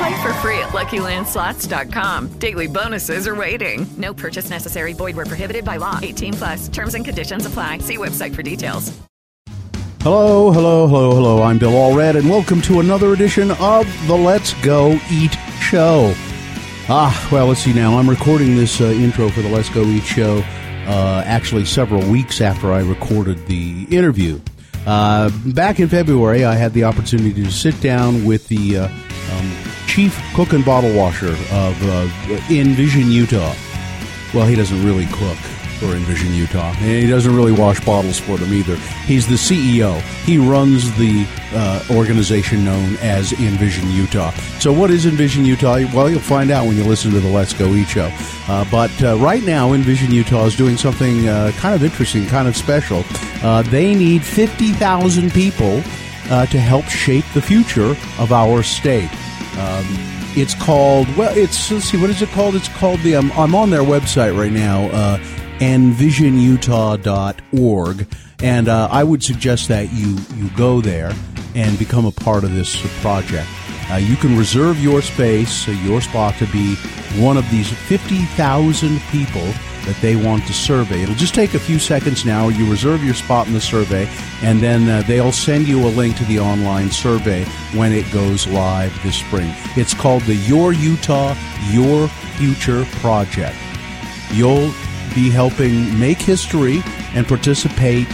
Play for free at LuckyLandSlots.com. Daily bonuses are waiting. No purchase necessary. Void where prohibited by law. 18 plus. Terms and conditions apply. See website for details. Hello, hello, hello, hello. I'm Bill Allred, and welcome to another edition of the Let's Go Eat Show. Ah, well, let's see now. I'm recording this uh, intro for the Let's Go Eat Show uh, actually several weeks after I recorded the interview. Uh, back in February, I had the opportunity to sit down with the uh, um, chief cook and bottle washer of uh, Envision Utah. Well, he doesn't really cook for Envision Utah, and he doesn't really wash bottles for them either. He's the CEO. He runs the uh, organization known as Envision Utah. So, what is Envision Utah? Well, you'll find out when you listen to the Let's Go Eat show. Uh, but uh, right now, Envision Utah is doing something uh, kind of interesting, kind of special. Uh, they need 50,000 people uh, to help shape the future of our state. Um, it's called well. It's let's see. What is it called? It's called the. Um, I'm on their website right now. Uh, envisionutah.org. And uh, I would suggest that you, you go there and become a part of this project. Uh, you can reserve your space, uh, your spot, to be one of these 50,000 people that they want to survey. It'll just take a few seconds now. You reserve your spot in the survey, and then uh, they'll send you a link to the online survey when it goes live this spring. It's called the Your Utah, Your Future Project. You'll be helping make history and participate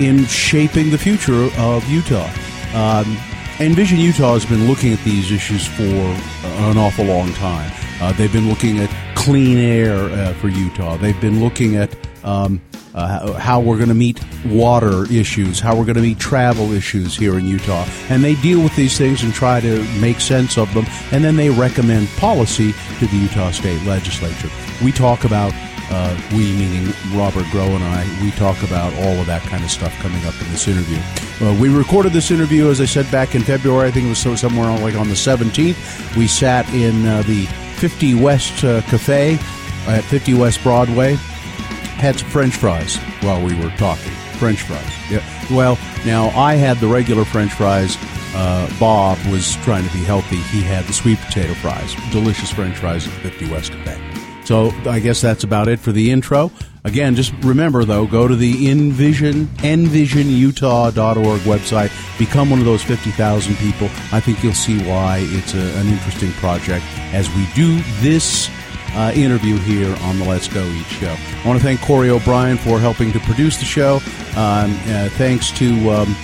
in shaping the future of Utah. Um, Envision Utah has been looking at these issues for an awful long time. Uh, they've been looking at clean air uh, for Utah. They've been looking at um, uh, how we're going to meet water issues, how we're going to meet travel issues here in Utah. And they deal with these things and try to make sense of them. And then they recommend policy to the Utah State Legislature. We talk about uh, we, meaning Robert Grow and I, we talk about all of that kind of stuff coming up in this interview. Uh, we recorded this interview, as I said, back in February. I think it was so, somewhere on, like on the 17th. We sat in uh, the 50 West uh, Cafe at 50 West Broadway, had some French fries while we were talking. French fries. Yeah. Well, now I had the regular French fries. Uh, Bob was trying to be healthy. He had the sweet potato fries, delicious French fries at 50 West Cafe. So I guess that's about it for the intro. Again, just remember though, go to the Envision envisionutah.org website, become one of those 50,000 people. I think you'll see why it's a, an interesting project as we do this uh, interview here on the Let's Go Eat show. I want to thank Corey O'Brien for helping to produce the show. Um, uh, thanks to um,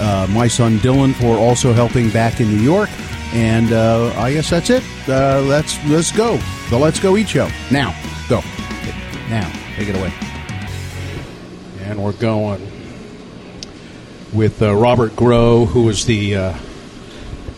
uh, my son Dylan for also helping back in New York. And uh, I guess that's it. Uh, let's let's go. The Let's Go Eat Show. Now, go. Now, take it away. And we're going with uh, Robert Grow, who is the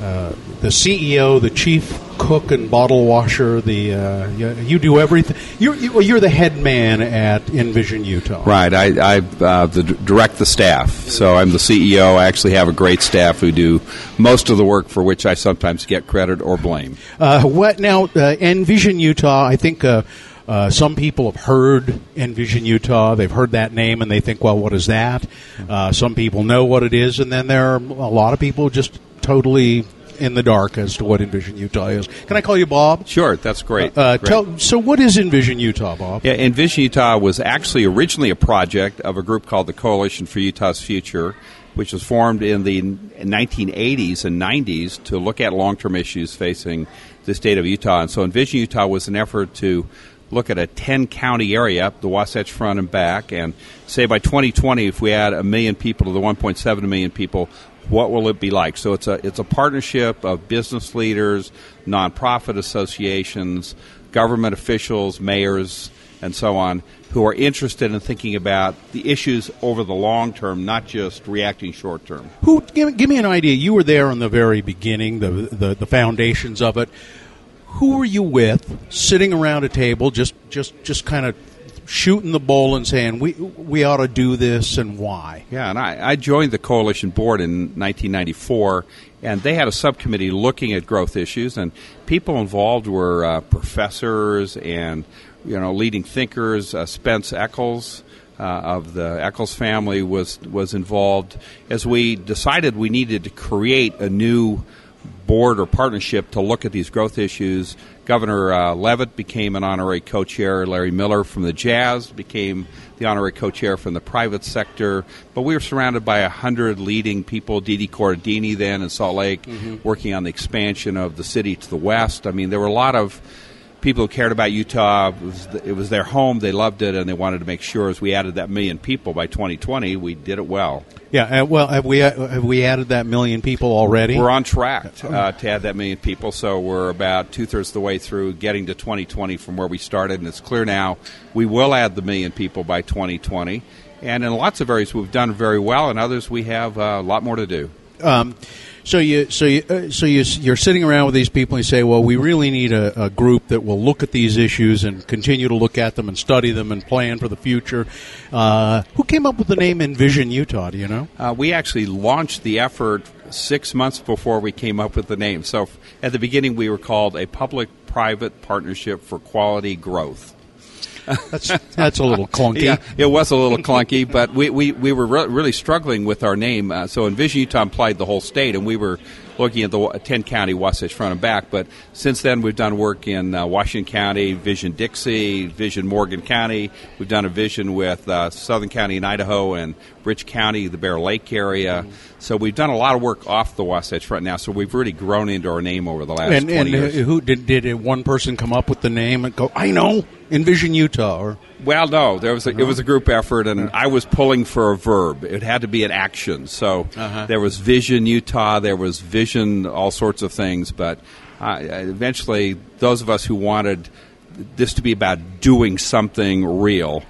uh, the CEO, the chief cook and bottle washer. The uh, you, you, do everything. You're you, are the head man at Envision Utah. Right. I, I uh, the, direct the staff, so I'm the CEO. I actually have a great staff who do most of the work for which I sometimes get credit or blame. Uh, what now? Uh, Envision Utah. I think. Uh, Uh, some people have heard Envision Utah. They've heard that name and they think, well, what is that? Uh, some people know what it is, and then there are a lot of people just totally in the dark as to what Envision Utah is. Can I call you Bob? Sure, that's great. Uh, Great. tell, so, what is Envision Utah, Bob? Yeah, Envision Utah was actually originally a project of a group called the Coalition for Utah's Future, which was formed in the 1980s and 90s to look at long term issues facing the state of Utah. And so Envision Utah was an effort to look at a 10 county area, the Wasatch Front and back, and say by 2020, if we add a million people to the 1.7 million people, what will it be like? So it's a it's a partnership of business leaders, nonprofit associations, government officials, mayors, and so on, who are interested in thinking about the issues over the long term, not just reacting short term. Who give, give me an idea? You were there in the very beginning, the, the the foundations of it. Who were you with, sitting around a table, just just just kind of shooting the bull and saying we we ought to do this and why? Yeah, and I, I joined the coalition board in 1994, and they had a subcommittee looking at growth issues, and people involved were uh, professors and you know leading thinkers. Uh, Spence Eccles. Uh, of the Eccles family was was involved as we decided we needed to create a new board or partnership to look at these growth issues. Governor uh, Leavitt became an honorary co-chair. Larry Miller from the Jazz became the honorary co-chair from the private sector. But we were surrounded by a hundred leading people. Deedee Corradini then in Salt Lake, working on the expansion of the city to the west. I mean, there were a lot of people who cared about Utah. It was, it was their home. They loved it, and they wanted to make sure as we added that million people by 2020, we did it well. Yeah, uh, well, have we have we added that million people already? We're on track uh, to add that million people, so we're about two thirds of the way through getting to 2020 from where we started, and it's clear now we will add the million people by 2020. And in lots of areas we've done very well, and others we have uh, a lot more to do. Um, so you, so you, uh, so you, you're sitting around with these people and you say, well, we really need a, a group that will look at these issues and continue to look at them and study them and plan for the future. Uh, who came up with the name Envision Utah? Do you know? Uh, we actually launched the effort six months before we came up with the name. So at the beginning, we were called a public-private partnership for quality growth. That's that's a little clunky. Yeah, it was a little clunky, but we, we, we were re- really struggling with our name. Uh, so Envision Utah implied the whole state, and we were looking at the 10 county Wasatch front and back. But since then, we've done work in uh, Washington County, Vision Dixie, Vision Morgan County. We've done a vision with uh, Southern County in Idaho and Rich County, the Bear Lake area. So we've done a lot of work off the Wasatch front now. So we've really grown into our name over the last And, 20 and years. uh, who did did one person come up with the name and go? I know Envision Utah. Or Well, no, there was a, it was a group effort, and I was pulling for a verb. It had to be an action. So there was Vision Utah, there was Vision, all sorts of things. But uh, eventually, those of us who wanted this to be about doing something real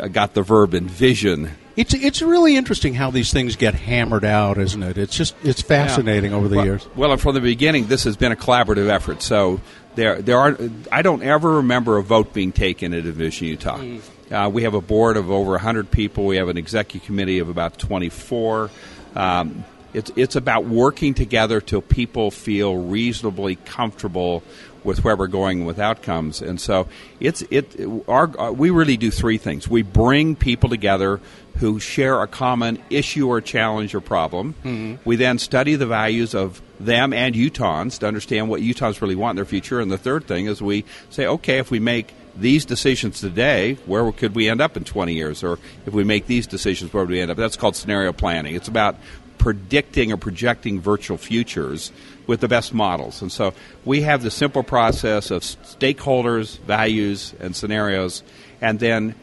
uh, got the verb envision. it's it's really interesting how these things get hammered out, isn't it? It's just it's fascinating over the well, years. Well, from the beginning, this has been a collaborative effort. So there, there are. I don't ever remember a vote being taken at Envision Utah. Uh, we have a board of over 100 people. We have an executive committee of about 24. Um, it's it's about working together till people feel reasonably comfortable with where we're going with outcomes. And so it's it our uh, we really do three things. We bring people together who share a common issue or challenge or problem. Mm-hmm. We then study the values of them and Utahns to understand what Utahns really want in their future. And the third thing is we say, okay, if we make these decisions today, where could we end up in 20 years? Or if we make these decisions, where would we end up? That's called scenario planning. It's about predicting or projecting virtual futures with the best models. And so we have the simple process of stakeholders, values, and scenarios. And then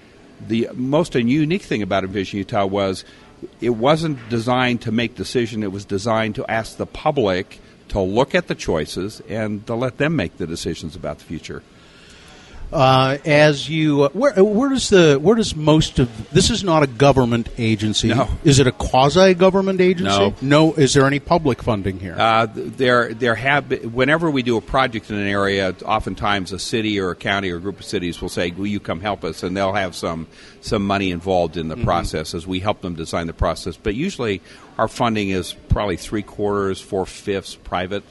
the most unique thing about Envision Utah was it wasn't designed to make decision. It was designed to ask the public to look at the choices and to let them make the decisions about the future. Uh, as you, uh, where, uh, where does the where does most of this is not a government agency? No. Is it a quasi government agency? No. No. Is there any public funding here? Uh, there, there have been, whenever we do a project in an area, oftentimes a city or a county or a group of cities will say, "Will you come help us?" and they'll have some some money involved in the process as we help them design the process. But usually, our funding is probably three quarters, four fifths private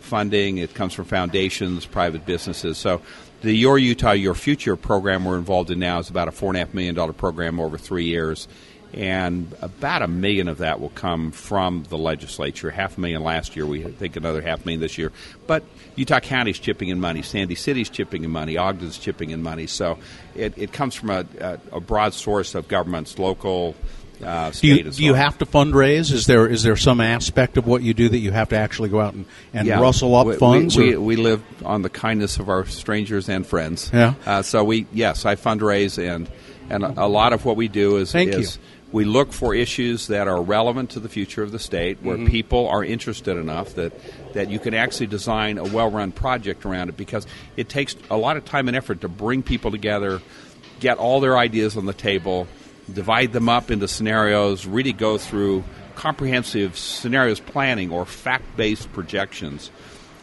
funding. It comes from foundations, private businesses. So The Your Utah, Your Future program we're involved in now is about a four and a half million dollar program over three years, and about a million of that will come from the legislature. Half a million last year, we think another half million this year. But Utah County's chipping in money, Sandy City's chipping in money, Ogden's chipping in money. So it, it comes from a, a, a broad source of governments, local. Uh, Do you, state, and so do you have to fundraise? Is there is there some aspect of what you do that you have to actually go out and, and Yeah. rustle up we, funds? We, we, we live on the kindness of our strangers and friends. Yeah. Uh, so we yes, I fundraise and and a, a lot of what we do is Thank is you. we look for issues that are relevant to the future of the state, where Mm-hmm. people are interested enough that that you can actually design a well-run project around it because it takes a lot of time and effort to bring people together, get all their ideas on the table, divide them up into scenarios, really go through comprehensive scenarios planning or fact-based projections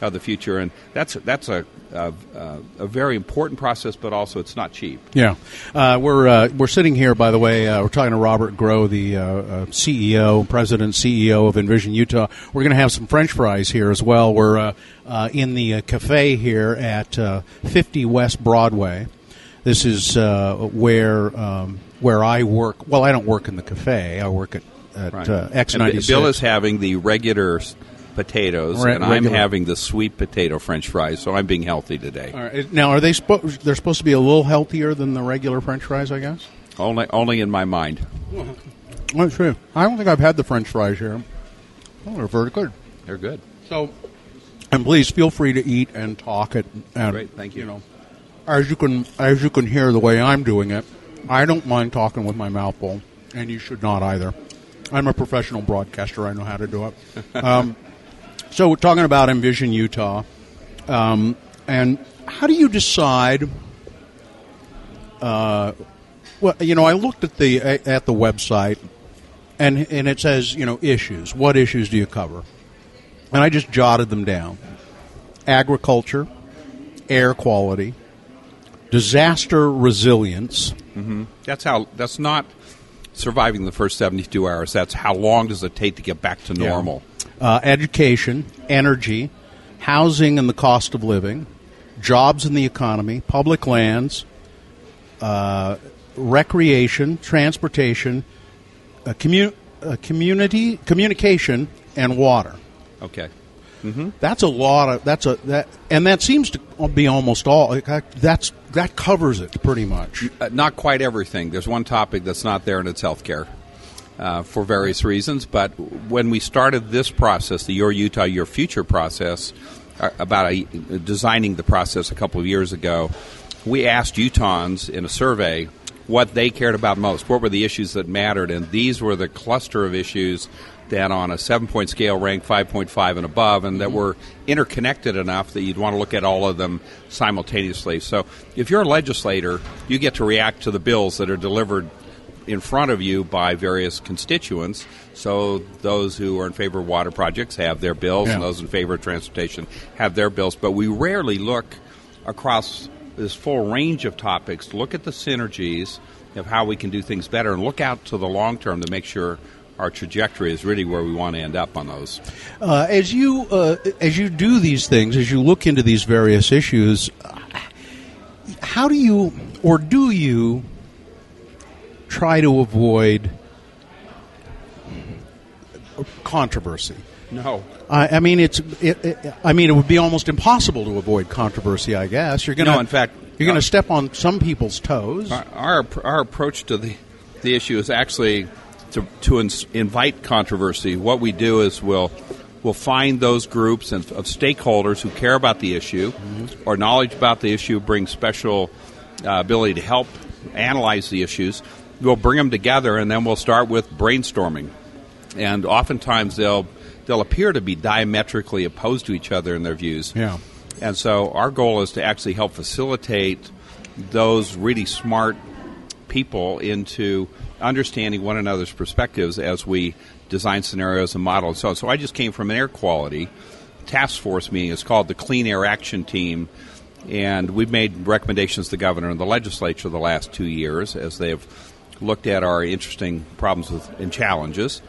of the future, and that's that's a a, a, very important process, but also it's not cheap. Yeah, uh, we're uh, we're sitting here. By the way, uh, we're talking to Robert Grow, the uh, uh, CEO, president, CEO of Envision Utah. We're going to have some French fries here as well. We're uh, in the cafe here at uh, 50 West Broadway. This is where um, where I work. Well, I don't work in the cafe. I work at at uh, X And Bill is having the regular potatoes, Re- and I'm having the sweet potato French fries. So I'm being healthy today. All right. Now, are they supposed? They're supposed to be a little healthier than the regular French fries, I guess. Only only in my mind. That's true. I don't think I've had the French fries here. Oh, they're very good. They're good. So, and please feel free to eat and talk it. And, Great, thank you. know, as you can as you can hear the way I'm doing it, I don't mind talking with my mouth full, and you should not either. I'm a professional broadcaster. I know how to do it. um, so we're talking about Envision Utah, um, and how do you decide? Uh, well, you know, I looked at the at the website, and and it says you know issues. What issues do you cover? And I just jotted them down: agriculture, air quality, disaster resilience. That's how. That's not surviving the first 72 hours. That's how long does it take to get back to normal. uh, education, energy, housing and the cost of living, jobs in the economy, public lands, uh, recreation, transportation, uh, commu- uh, community, communication, and water. Okay. That's a lot of that's a that, and that seems to be almost all. That's that covers it pretty much. Uh, not quite everything. There's one topic that's not there, and it's healthcare. Uh, for various reasons, but when we started this process, the Your Utah, Your Future process, uh, about a, designing the process a couple of years ago, we asked Utahns in a survey what they cared about most. What were the issues that mattered? And these were the cluster of issues that, on a seven point scale, ranked 5.5 and above, and that mm-hmm. were interconnected enough that you'd want to look at all of them simultaneously. So, if you're a legislator, you get to react to the bills that are delivered in front of you by various constituents. So those who are in favor of water projects have their bills, and those in favor of transportation have their bills. But we rarely look across this full range of topics look at the synergies of how we can do things better and look out to the long term to make sure our trajectory is really where we want to end up on those. Uh, as you uh, as you do these things, as you look into these various issues, uh, how do you or do you try to avoid controversy? No. I, I mean, it's. It, it, I mean, it would be almost impossible to avoid controversy. I guess you're going to. No, in fact, you're going uh, to step on some people's toes. Our, our our approach to the the issue is actually to to ins- invite controversy. What we do is we'll we'll find those groups and, of stakeholders who care about the issue or knowledge about the issue, bring special uh, ability to help analyze the issues. We'll bring them together, and then we'll start with brainstorming. And oftentimes they'll they'll appear to be diametrically opposed to each other in their views. Yeah. And so our goal is to actually help facilitate those really smart people into understanding one another's perspectives as we design scenarios and model and so on. So I just came from an air quality task force meeting. It's called the Clean Air Action Team. And we've made recommendations to the governor and the legislature the last two years as they've looked at our interesting problems with, and challenges.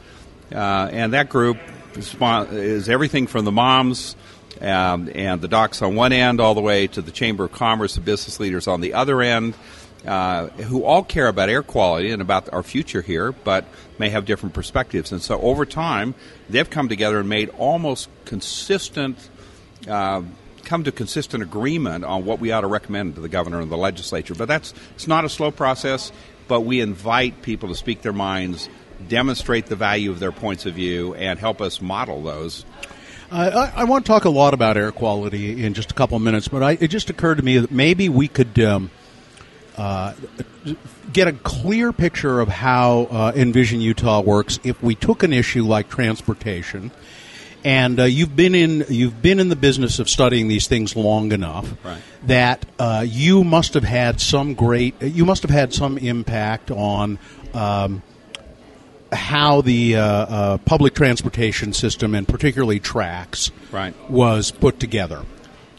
Uh, and that group is, is everything from the moms um, and the docs on one end, all the way to the Chamber of Commerce, the business leaders on the other end, uh, who all care about air quality and about our future here, but may have different perspectives. And so over time, they've come together and made almost consistent. Uh, come to consistent agreement on what we ought to recommend to the governor and the legislature. But that's it's not a slow process. But we invite people to speak their minds, demonstrate the value of their points of view, and help us model those. I, I, want to talk a lot about air quality in just a couple of minutes, but I, it just occurred to me that maybe we could um, uh, get a clear picture of how uh, Envision Utah works if we took an issue like transportation and uh, you've been in you've been in the business of studying these things long enough right. that uh, you must have had some great you must have had some impact on um, how the uh, uh public transportation system and particularly TRAX right. was put together.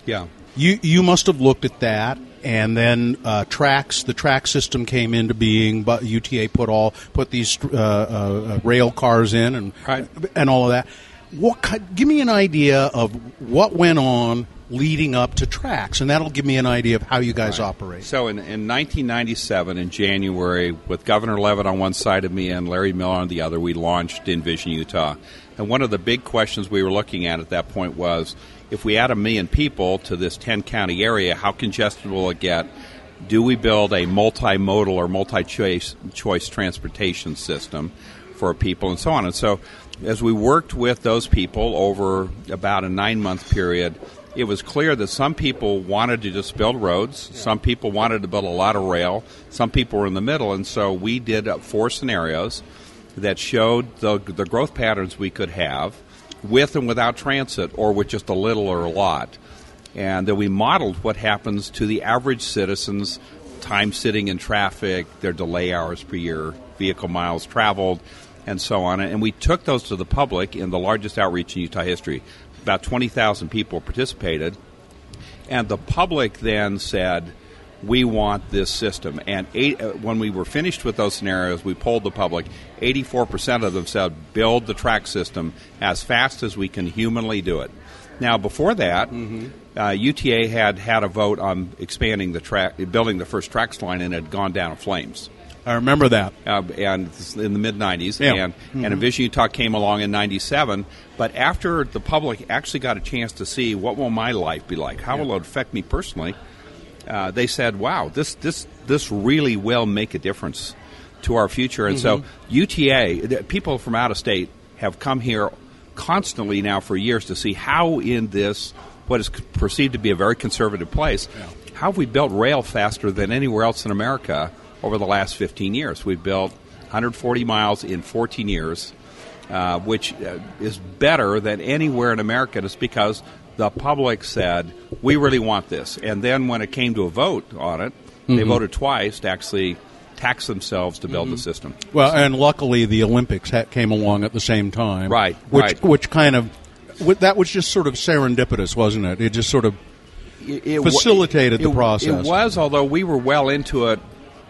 Yeah, you you must have looked at that and then uh, TRAX the track system came into being but UTA put all put these uh, uh, rail cars in and right. and all of that what give me an idea of what went on leading up to TRAX, and that'll give me an idea of how you guys right. operate so in, in 1997 in january with governor leavitt on one side of me and larry miller on the other we launched envision utah and one of the big questions we were looking at at that point was if we add a million people to this 10 county area how congested will it get? Do we build a multimodal or multi-choice choice transportation system for people and so on? And so as we worked with those people over about a nine month period, it was clear that some people wanted to just build roads, some people wanted to build a lot of rail, some people were in the middle, and so we did four scenarios that showed the, the growth patterns we could have with and without transit, or with just a little or a lot. And then we modeled what happens to the average citizen's time sitting in traffic, their delay hours per year, vehicle miles traveled, and so on. And we took those to the public in the largest outreach in Utah history. About 20,000 people participated. And the public then said, we want this system. And eight, uh, when we were finished with those scenarios, we polled the public. 84% of them said, build the track system as fast as we can humanly do it. Now, before that, mm-hmm. uh, UTA had had a vote on expanding the track, building the first TRAX line, and it had gone down in flames. I remember that. Uh, and in the mid 90s. Yeah. And, mm-hmm. and Envision Utah came along in 97. But after the public actually got a chance to see what will my life be like, how yeah. will it affect me personally, uh, they said, wow, this, this, this really will make a difference to our future. And mm-hmm. so UTA, people from out of state have come here constantly now for years to see how in this what is perceived to be a very conservative place, yeah. how have we built rail faster than anywhere else in America over the last 15 years. We've built 140 miles in 14 years, uh, which uh, is better than anywhere in America just because the public said, we really want this. And then when it came to a vote on it, mm-hmm. they voted twice to actually tax themselves to build mm-hmm. the system. Well, and luckily the Olympics ha- came along at the same time. Right, which, right. Which kind of, that was just sort of serendipitous, wasn't it? It just sort of it, it facilitated it, the process. It was, although we were well into it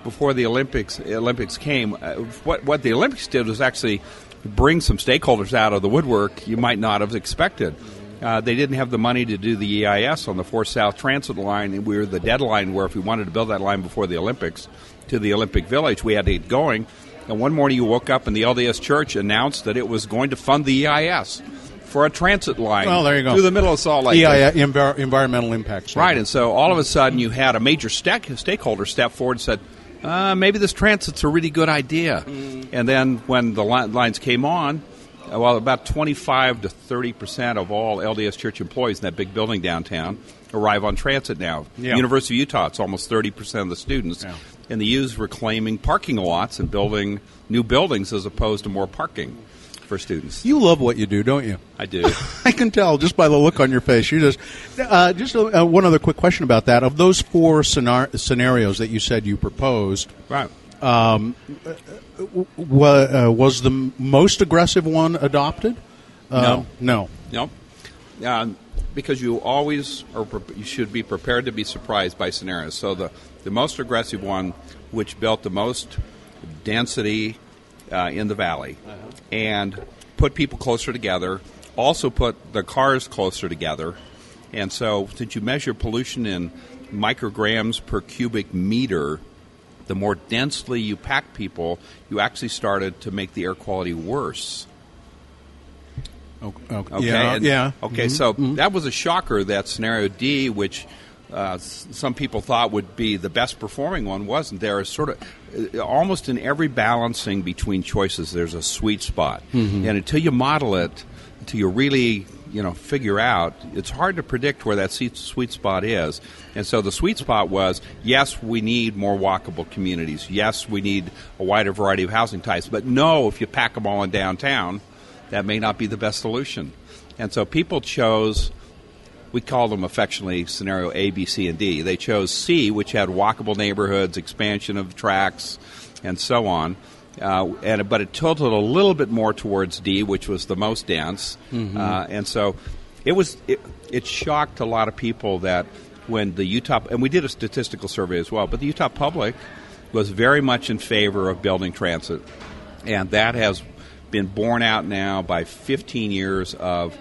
before the Olympics Olympics came. Uh, what what the Olympics did was actually bring some stakeholders out of the woodwork you might not have expected. Uh, they didn't have the money to do the EIS on the Fourth South Transit line, and we were the deadline where if we wanted to build that line before the Olympics to the Olympic Village, we had to get going. And one morning you woke up and the LDS Church announced that it was going to fund the EIS for a transit line well, there you go. through the middle of Salt Lake. EIS, envir- environmental impacts. Right, and so all of a sudden you had a major stakeholder step forward and said, uh, maybe this transit's a really good idea. Mm. And then when the li- lines came on, well, about 25 to 30 percent of all LDS Church employees in that big building downtown arrive on transit now. Yeah. University of Utah, it's almost 30 percent of the students. Yeah. And the U's reclaiming parking lots and building new buildings as opposed to more parking for students. You love what you do, don't you? I do. I can tell just by the look on your face. You just uh, just uh, one other quick question about that. Of those four scenar- scenarios that you said you proposed, right? Um, w- uh, was the most aggressive one adopted? Uh, no, no, no. Uh, because you always are, you should be prepared to be surprised by scenarios. So the the most aggressive one, which built the most density uh, in the valley and put people closer together. Also, put the cars closer together And so, since you measure pollution in micrograms per cubic meter, the more densely you pack people, you actually started to make the air quality worse. Okay. okay. Yeah. and- yeah. Okay. Mhm. So that was a shocker. That scenario D, which uh, s- some people thought would be the best performing one, wasn't. There is sort of uh, almost in every balancing between choices, there's a sweet spot, Mm-hmm. and until you model it, until you really you know figure out, it's hard to predict where that sweet spot is. And so the sweet spot was yes, we need more walkable communities. Yes, we need a wider variety of housing types. But no, if you pack them all in downtown that may not be the best solution. And so people chose, we call them affectionately scenario A, B, C, and D. They chose C, which had walkable neighborhoods, expansion of TRAX, and so on. Uh, and but it tilted a little bit more towards D, which was the most dense. Uh, and so it was it, it shocked a lot of people that when the Utah and we did a statistical survey as well, but the Utah public was very much in favor of building transit and that has been borne out now by 15 years of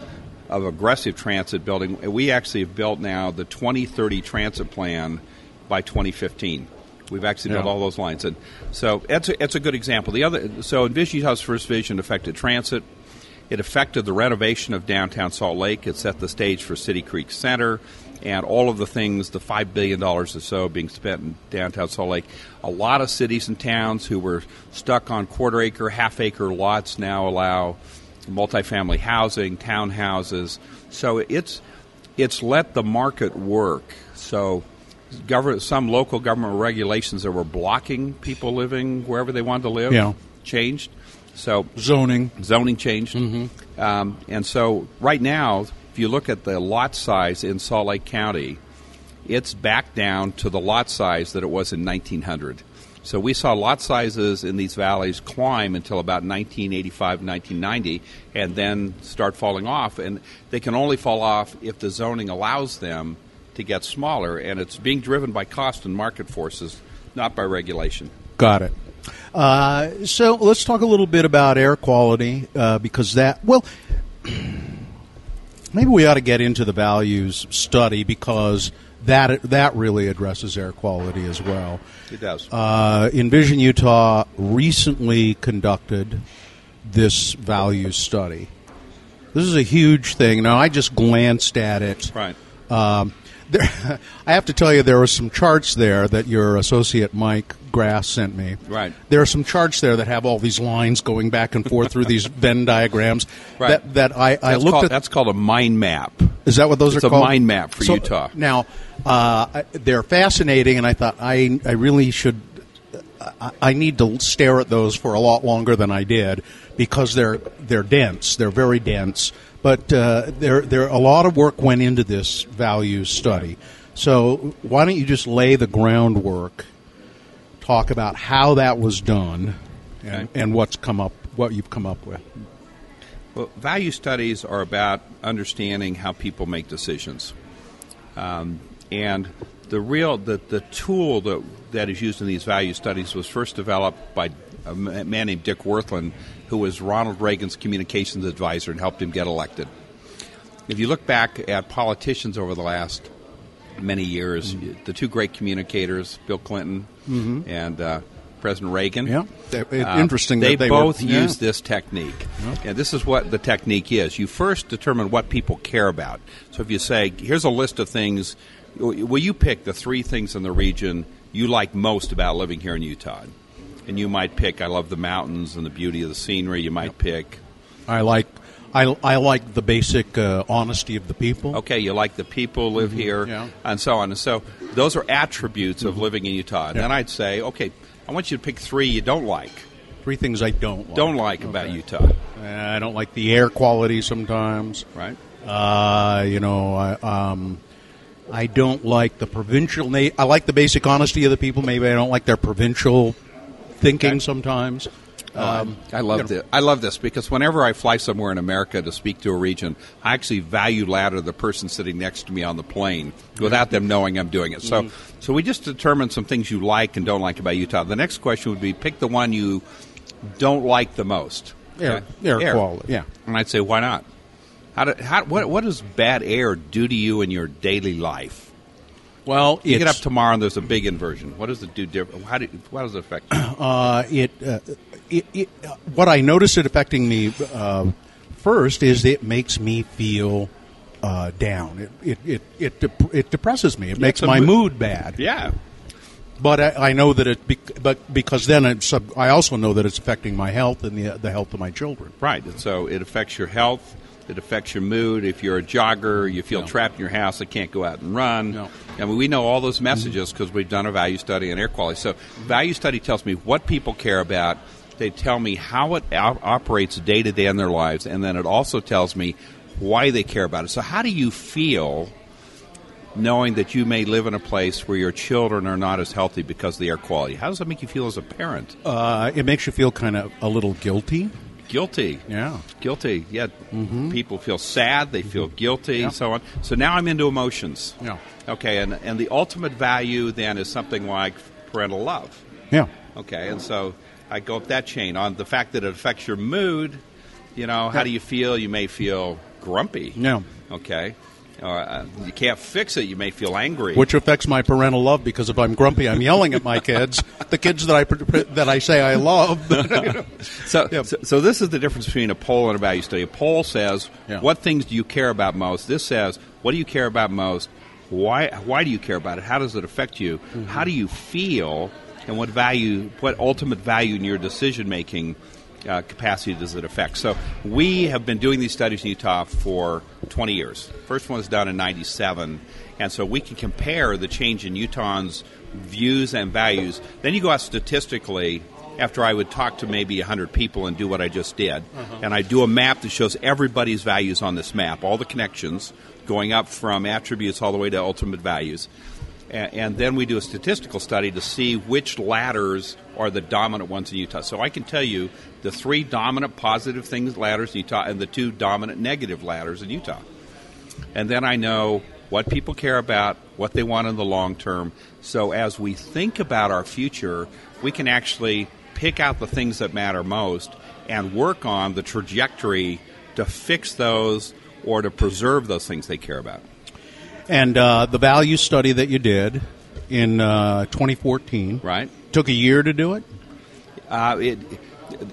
of aggressive transit building. We actually have built now the 2030 transit plan by 2015. We've actually built all those lines, and so it's a, it's a good example. The other, so Envision Utah's first vision affected transit. It affected the renovation of downtown Salt Lake. It set the stage for City Creek Center and all of the things, the $5 billion or so being spent in downtown Salt Lake. A lot of cities and towns who were stuck on quarter acre, half acre lots now allow multifamily housing, townhouses. So it's, it's let the market work. So government, some local government regulations that were blocking people living wherever they wanted to live Yeah. changed. So Zoning. zoning changed. Um, and so right now, if you look at the lot size in Salt Lake County, it's back down to the lot size that it was in 1900. So we saw lot sizes in these valleys climb until about 1985, 1990, and then start falling off. And they can only fall off if the zoning allows them to get smaller. And it's being driven by cost and market forces, not by regulation. Got it. Uh, so let's talk a little bit about air quality uh, because that well, maybe we ought to get into the values study because that that really addresses air quality as well. It does. Uh, Envision Utah recently conducted this values study. This is a huge thing. Now I just glanced at it. right. Um, there, I have to tell you, there were some charts there that your associate Mike Grass sent me. Right. There are some charts there that have all these lines going back and forth through these Venn diagrams. Right. That, that I, I That's looked called, at. that's called a mind map. Is that what those It's are a mind map for So, Utah. Now, uh, they're fascinating, and I thought I, I really should. I, I need to stare at those for a lot longer than I did because they're they're dense. They're very dense, but uh, there there a lot of work went into this value study. So why don't you just lay the groundwork? Talk about how that was done, and, and what's come up, what you've come up with. Well, value studies are about understanding how people make decisions, um, and the real the, the tool that that is used in these value studies was first developed by a man named Dick Wirthlin, who was Ronald Reagan's communications advisor and helped him get elected. If you look back at politicians over the last many years, Mm-hmm. the two great communicators, Bill Clinton and uh, President Reagan. Yeah. Uh, interesting They, that they were- both yeah. used this technique. And this is what the technique is. You first determine what people care about. So if you say, here's a list of things, will you pick the three things in the region you like most about living here in Utah? And you might pick, I love the mountains and the beauty of the scenery. You might pick, I like I, I like the basic uh, honesty of the people. okay, you like the people live here, Mm-hmm. Yeah. and so on. And so those are attributes of living in Utah. And then I'd say, okay, I want you to pick three you don't like. Three things I don't like. Don't like about Utah, Uh, I don't like the air quality sometimes. right? Uh, you know, I, um, I don't like the provincial. Na- I like the basic honesty of the people. Maybe I don't like their provincial thinking Okay. sometimes. Um, I love you know. this. I love this because whenever I fly somewhere in America to speak to a region, I actually value ladder the person sitting next to me on the plane without them knowing I'm doing it. So, Mm-hmm. so we just determined some things you like and don't like about Utah. The next question would be pick the one you don't like the most. Air- Okay? air quality, yeah. And I'd say why not? How, do, how what what does bad air do to you in your daily life? Well, You get up tomorrow and there's a big inversion. What does it do? How, do, how does it affect you? Uh, it, uh, it, it uh, what I notice it affecting me uh, first is it makes me feel uh, down. It it it it, it depresses me. It makes my mo- mood bad. yeah. But I, I know that it, bec- but because then it's, I also know that it's affecting my health and the the health of my children. Right. And so it affects your health. It affects your mood. If you're a jogger, you feel No. trapped in your house and can't go out and run. No. I mean, we know all those messages because we've done a value study on air quality. So, value study tells me what people care about. They tell me how it op- operates day to day in their lives, and then it also tells me why they care about it. So, how do you feel knowing that you may live in a place where your children are not as healthy because of the air quality? How does that make you feel as a parent? Uh, it makes you feel kind of a little guilty. Guilty. Yeah. Guilty. Yeah. Mm-hmm. People feel sad. They feel mm-hmm. guilty. Yeah. So on. So now I'm into emotions. Yeah. Okay. And and the ultimate value then is something like parental love. Yeah. Okay. And so I go up that chain on the fact that it affects your mood. You know, how do you feel? You may feel grumpy. Yeah. Okay. Or, uh, you can't fix it. You may feel angry. Which affects my parental love because if I'm grumpy, I'm yelling at my kids, the kids that I that I say I love. So, Yeah. so, so this is the difference between a poll and a value study. A poll says, Yeah. "What things do you care about most?" This says, "What do you care about most? Why? Why do you care about it? How does it affect you? Mm-hmm. How do you feel? And what value? What ultimate value in your decision making?" Uh, capacity does it affect? So we have been doing these studies in Utah for 20 years. First one was done in 97, and so we can compare the change in Utahns' views and values. Then you go out statistically after I would talk to maybe 100 people and do what I just did. And I do a map that shows everybody's values on this map, all the connections going up from attributes all the way to ultimate values. And then we do a statistical study to see which ladders are the dominant ones in Utah. So I can tell you the three dominant positive things ladders in Utah and the two dominant negative ladders in Utah and then I know what people care about, what they want in the long term. So as we think about our future, we can actually pick out the things that matter most and work on the trajectory to fix those or to preserve those things they care about. And uh, the value study that you did in uh, 2014 Right? took a year to do it. Uh, it,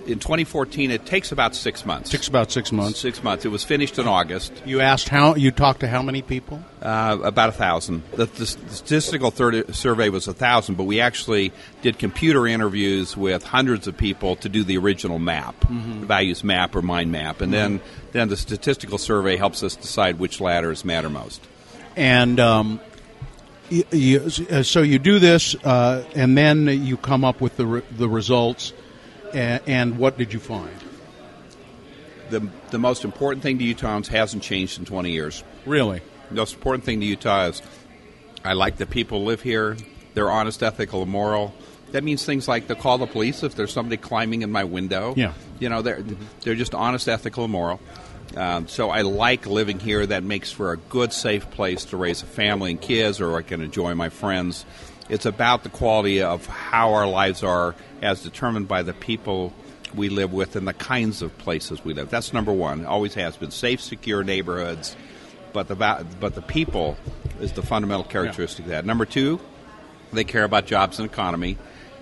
in 2014, it takes about six months. Takes about six months. Six months. It was finished in August. You asked how you talked to how many people? Uh, about a thousand. The, the statistical third survey was a thousand, but we actually did computer interviews with hundreds of people to do the original map, the values map or mind map, and then then the statistical survey helps us decide which ladders matter most. And um, you, you, so you do this, uh, and then you come up with the re- the results. And, and what did you find? The the most important thing to Utahns hasn't changed in 20 years. Really? The most important thing to Utah is I like the people live here. They're honest, ethical, and moral. That means things like they'll call the police if there's somebody climbing in my window. Yeah. You know, they're they're just honest, ethical, and moral. Um, so I like living here. That makes for a good, safe place to raise a family and kids, or I can enjoy my friends. It's about the quality of how our lives are, as determined by the people we live with and the kinds of places we live. That's number one. Always has been safe, secure neighborhoods but the but the people is the fundamental characteristic of that. Number two, they care about jobs and economy,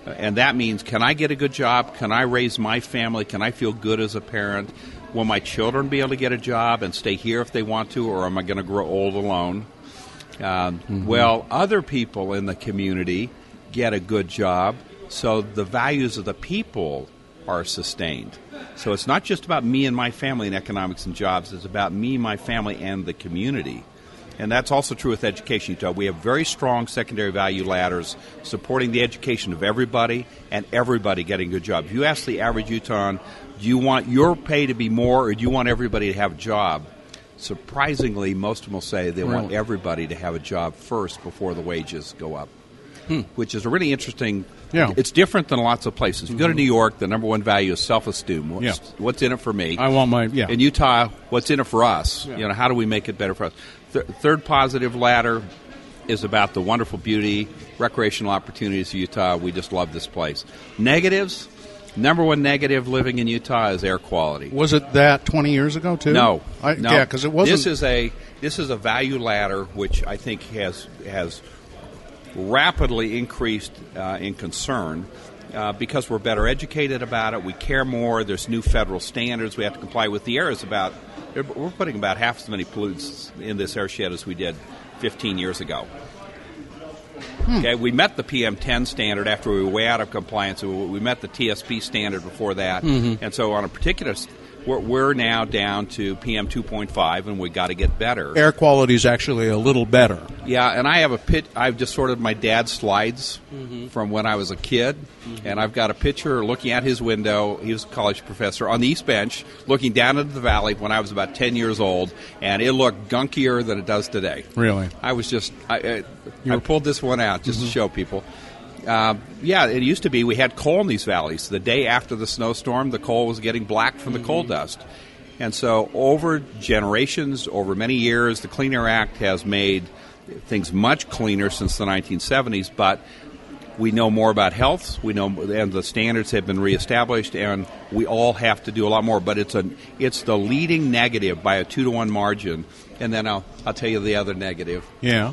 and that means can I get a good job? Can I raise my family? Can I feel good as a parent? Will my children be able to get a job and stay here if they want to, or am I going to grow old alone? Um, Well, other people in the community get a good job, so the values of the people are sustained. So it's not just about me and my family in economics and jobs, it's about me, my family, and the community. And that's also true with education, Utah. We have very strong secondary value ladders supporting the education of everybody and everybody getting a good job. If you ask the average Utahn, do you want your pay to be more or do you want everybody to have a job? Surprisingly, most of them will say they want everybody to have a job first before the wages go up, hmm. which is a really interesting. Yeah. It's different than lots of places. If you go to mm-hmm. New York, the number one value is self-esteem. What's, Yeah. what's in it for me? I want my yeah. In Utah, what's in it for us? Yeah. You know, how do we make it better for us? Th- third positive ladder is about the wonderful beauty, recreational opportunities of Utah. We just love this place. Negatives, Number one negative living in Utah is air quality. Was it that 20 years ago too? No, I, no. yeah, because it wasn't. This is a this is a value ladder which I think has has rapidly increased uh, in concern. Uh, because we're better educated about it, we care more. There's new federal standards we have to comply with. The air is about we're putting about half as many pollutants in this airshed as we did 15 years ago. Hmm. Okay, we met the PM10 standard after we were way out of compliance. We met the TSP standard before that, Mm-hmm. and so on a particular, we're, we're now down to PM 2.5, and we got to get better. air quality is actually a little better. Yeah, and I have a pit. I've just sorted my dad's slides Mm-hmm. from when I was a kid, and I've got a picture looking at his window. He was a college professor on the East Bench, looking down into the valley when I was about ten years old, and it looked gunkier than it does today. Really? I was just I, I, I pulled this one out just to show people. Uh, yeah, it used to be we had coal in these valleys. The day after the snowstorm, the coal was getting black from the coal dust. And so, over generations, over many years, the Clean Air Act has made things much cleaner since the 1970s, but we know more about health. We know, and the standards have been reestablished, and we all have to do a lot more. But it's a, it's the leading negative by a two to one margin. And then I'll, I'll tell you the other negative. Yeah.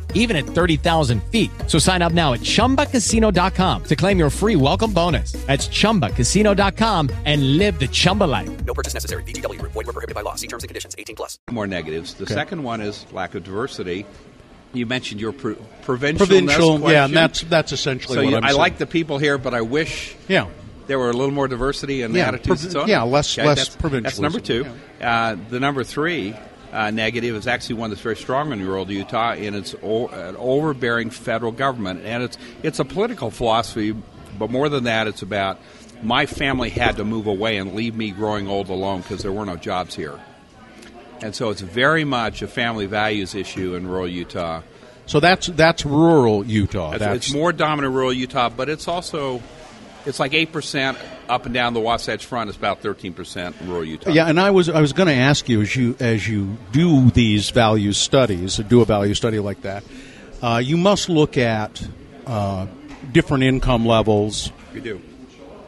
even at 30,000 feet. So sign up now at ChumbaCasino.com to claim your free welcome bonus. That's ChumbaCasino.com and live the Chumba life. No purchase necessary. VGW Group. Void were prohibited by law. See terms and conditions. 18 plus. more negatives. The second one is lack of diversity. You mentioned your pro- provincial Provincial, question. yeah, and that's that's essentially so what you, I'm I saying. like the people here, but I wish Yeah. there were a little more diversity and Yeah, attitudes. and so on. yeah, less- less that's, That's number two. Uh, the number three uh, negative is actually one that's very strong in rural Utah, and it's o- an overbearing federal government, and it's it's a political philosophy, but more than that, it's about my family had to move away and leave me growing old alone because there were no jobs here. And so it's very much a family values issue in rural Utah. So that's that's rural Utah. It's, That's it's more dominant rural Utah, but it's also it's like eight percent up and down the Wasatch Front. It's about thirteen percent in rural Utah. Yeah, and I was I was going to ask you as you as you do these value studies, do a value study like that, uh, you must look at uh, different income levels we do.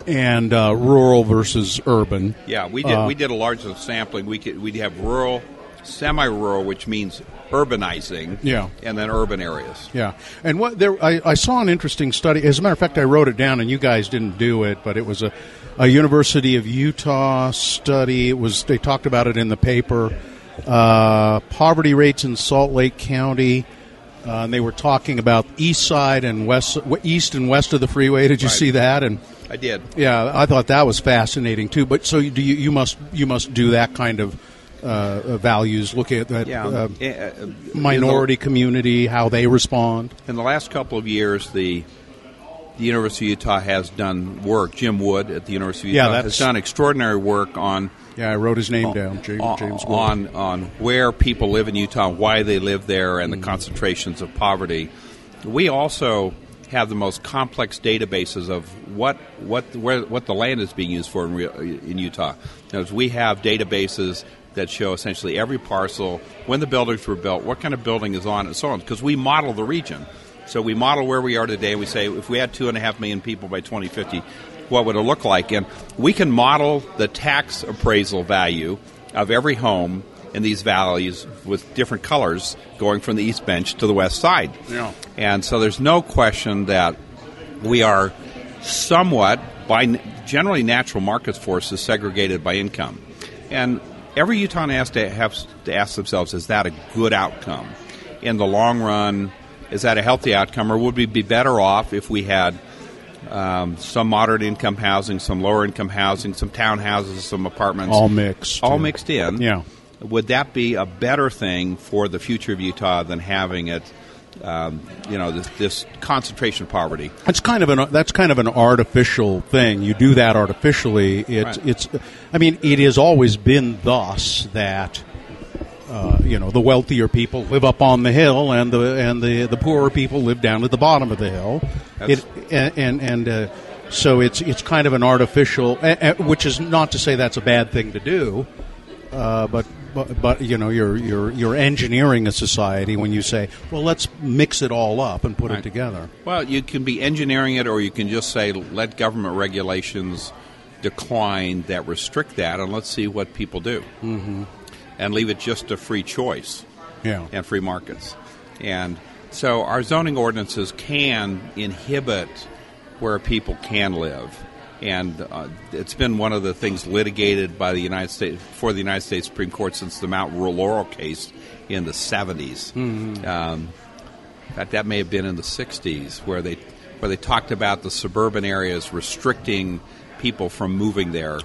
and uh, rural versus urban. Yeah, we did. Uh, we did a large sampling. We could we have rural, semi-rural, which means urbanizing. Yeah. and then urban areas. Yeah, and what there, I, I saw an interesting study. As a matter of fact, I wrote it down, and you guys didn't do it, but it was a, a University of Utah study. It was they talked about it in the paper. Uh, poverty rates in Salt Lake County, uh, and they were talking about east side and west, east and west of the freeway. Did you Right. see that? And I did. yeah, I thought that was fascinating too. But so you, do you, you must you must do that kind of uh, values. Look at that Yeah, uh, uh, uh, the- minority community, how they respond. In the last couple of years, the the University of Utah has done work. Jim Wood at the University of Yeah, Utah has done extraordinary work on Yeah, I wrote his name down, James, on, James Wood. on on where people live in Utah, why they live there, and the concentrations of poverty. We also have the most complex databases of what what where what the land is being used for in, real, in Utah. As we have databases that show essentially every parcel, when the buildings were built, what kind of building is on, and so on, because we model the region. So we model where we are today, and we say if we had two and a half million people by 2050, what would it look like? And we can model the tax appraisal value of every home in these valleys with different colors going from the east bench to the west side. Yeah. And so there's no question that we are somewhat, by generally natural market forces, segregated by income. And every Utahn has to have to ask themselves, is that a good outcome? In the long run, is that a healthy outcome, or would we be better off if we had um, some moderate income housing, some lower income housing, some townhouses, some apartments, All mixed. all mixed in? Yeah. Would that be a better thing for the future of Utah than having it? Um, you know, this, this concentration of poverty. That's kind of an that's kind of an artificial thing. You do that artificially. It's Right. it's. I mean, it has always been thus that. Uh, you know, the wealthier people live up on the hill, and the and the, the poorer people live down at the bottom of the hill. That's- It, and and, and uh, so it's it's kind of an artificial, which is not to say that's a bad thing to do, uh, but, but but you know you're you're you're engineering a society when you say, well, let's mix it all up and put it together. Well, you can be engineering it, or you can just say let government regulations decline that restrict that, and let's see what people do, mm-hmm. and leave it just to free choice Yeah. and free markets. And so our zoning ordinances can inhibit where people can live. And uh, it's been one of the things litigated by the United States for the United States Supreme Court since the Mount Laurel case in the 70s. Um, in fact, that may have been in the '60s, where they where they talked about the suburban areas restricting people from moving there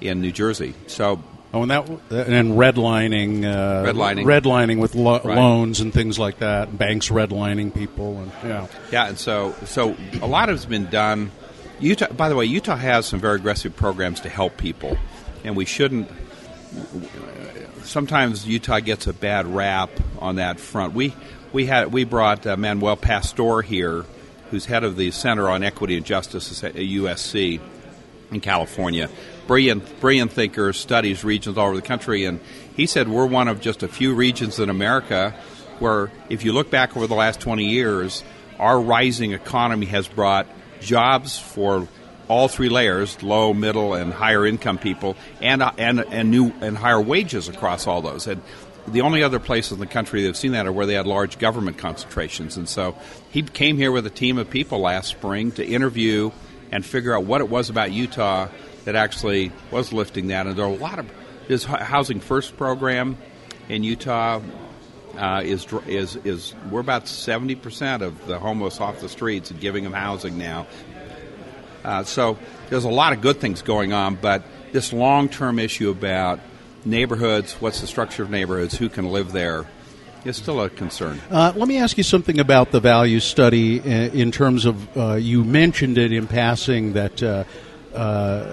in New Jersey. So, Oh, and that and redlining, uh, Redlining. redlining with lo- Right. loans and things like that. Banks redlining people, and yeah, yeah, and so so a lot has been done. Utah, by the way, Utah has some very aggressive programs to help people, and we shouldn't. Sometimes Utah gets a bad rap on that front. We we had we brought uh, Manuel Pastor here, who's head of the Center on Equity and Justice at USC in California. Brilliant, brilliant thinker, studies regions all over the country, and he said we're one of just a few regions in America where, if you look back over the last 20 years, our rising economy has brought jobs for all three layers low, middle, and higher income people, and, uh, and, and, new, and higher wages across all those. And the only other places in the country that have seen that are where they had large government concentrations. And so he came here with a team of people last spring to interview and figure out what it was about Utah that actually was lifting that. And there are a lot of this Housing First program in Utah uh, is is is we're about seventy percent of the homeless off the streets and giving them housing now. Uh, so there's a lot of good things going on, but this long term issue about neighborhoods, what's the structure of neighborhoods, who can live there, is still a concern. Uh, let me ask you something about the value study uh, in terms of uh, you mentioned it in passing that uh, uh,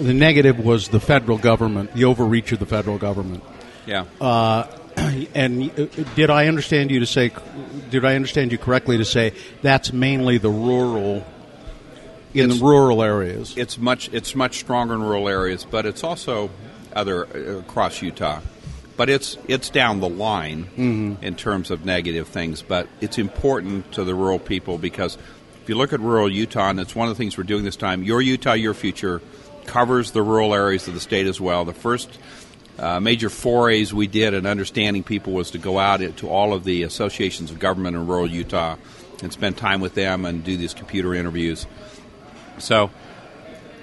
the negative was the federal government, the overreach of the federal government. Yeah. Uh, and uh, did I understand you to say? Did I understand you correctly to say that's mainly the rural in It's- the rural areas? it's much it's much stronger in rural areas, but it's also other uh, across Utah. But it's it's down the line in terms of negative things. But it's important to the rural people because if you look at rural Utah, and it's one of the things we're doing this time. Your Utah, your future covers the rural areas of the state as well. The first uh, major forays we did in understanding people was to go out to all of the associations of government in rural Utah and spend time with them and do these computer interviews. So,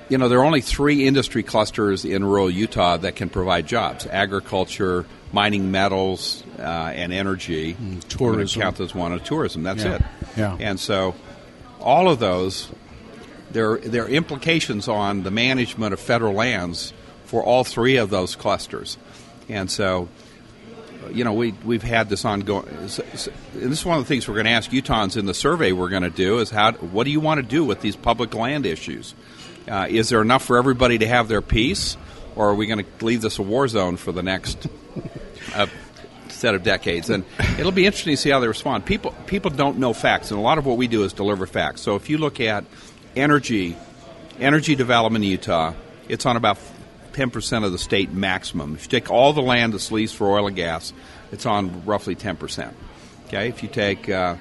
you know, there are only three industry clusters in rural Utah that can provide jobs agriculture, mining metals, uh, and energy. Gonna tourism. count as one of tourism. That's Yeah. it. Yeah. And so, all of those, there, there are implications on the management of federal lands for all three of those clusters. And so, you know, we we've had this ongoing. And this is one of the things we're going to ask Utahns in the survey we're going to do is how what do you want to do with these public land issues? Uh, is there enough for everybody to have their piece, or are we going to leave this a war zone for the next uh, set of decades? And it'll be interesting to see how they respond. People people don't know facts, and a lot of what we do is deliver facts. So if you look at energy, energy development in Utah, it's on about 10% of the state maximum. If you take all the land that's leased for oil and gas, it's on roughly 10%. Okay, if you take, uh,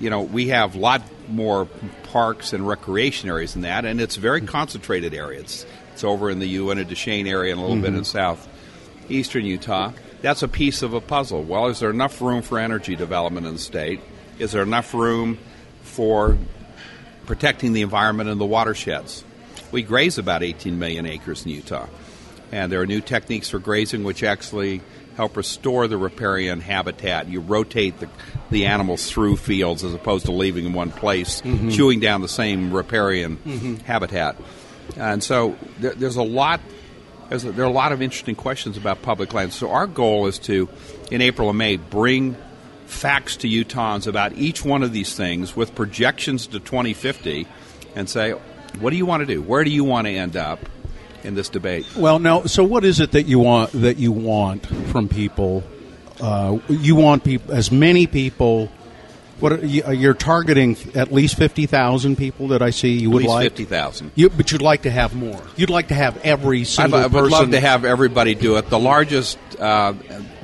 you know, we have a lot more parks and recreation areas than that, and it's a very concentrated area. It's, it's over in the Uinta Duchesne area and a little bit in southeastern Utah. That's a piece of a puzzle. Well, is there enough room for energy development in the state? Is there enough room for protecting the environment and the watersheds? We graze about 18 million acres in Utah. And there are new techniques for grazing which actually help restore the riparian habitat. You rotate the, the animals through fields as opposed to leaving in one place, Mhm. chewing down the same riparian Mhm. habitat. And so there, there's a lot. There's a, there are a lot of interesting questions about public lands. So our goal is to, in April and May, bring facts to Utahns about each one of these things with projections to 2050, and say, what do you want to do? Where do you want to end up in this debate? Well, now, so what is it that you want that you want from people? Uh, you want people as many people. What are, you, you're targeting at least fifty thousand people that I see. You At would least like 50,000. You, but you'd like to have more. You'd like to have every single I would person. love to have everybody do it. The largest uh,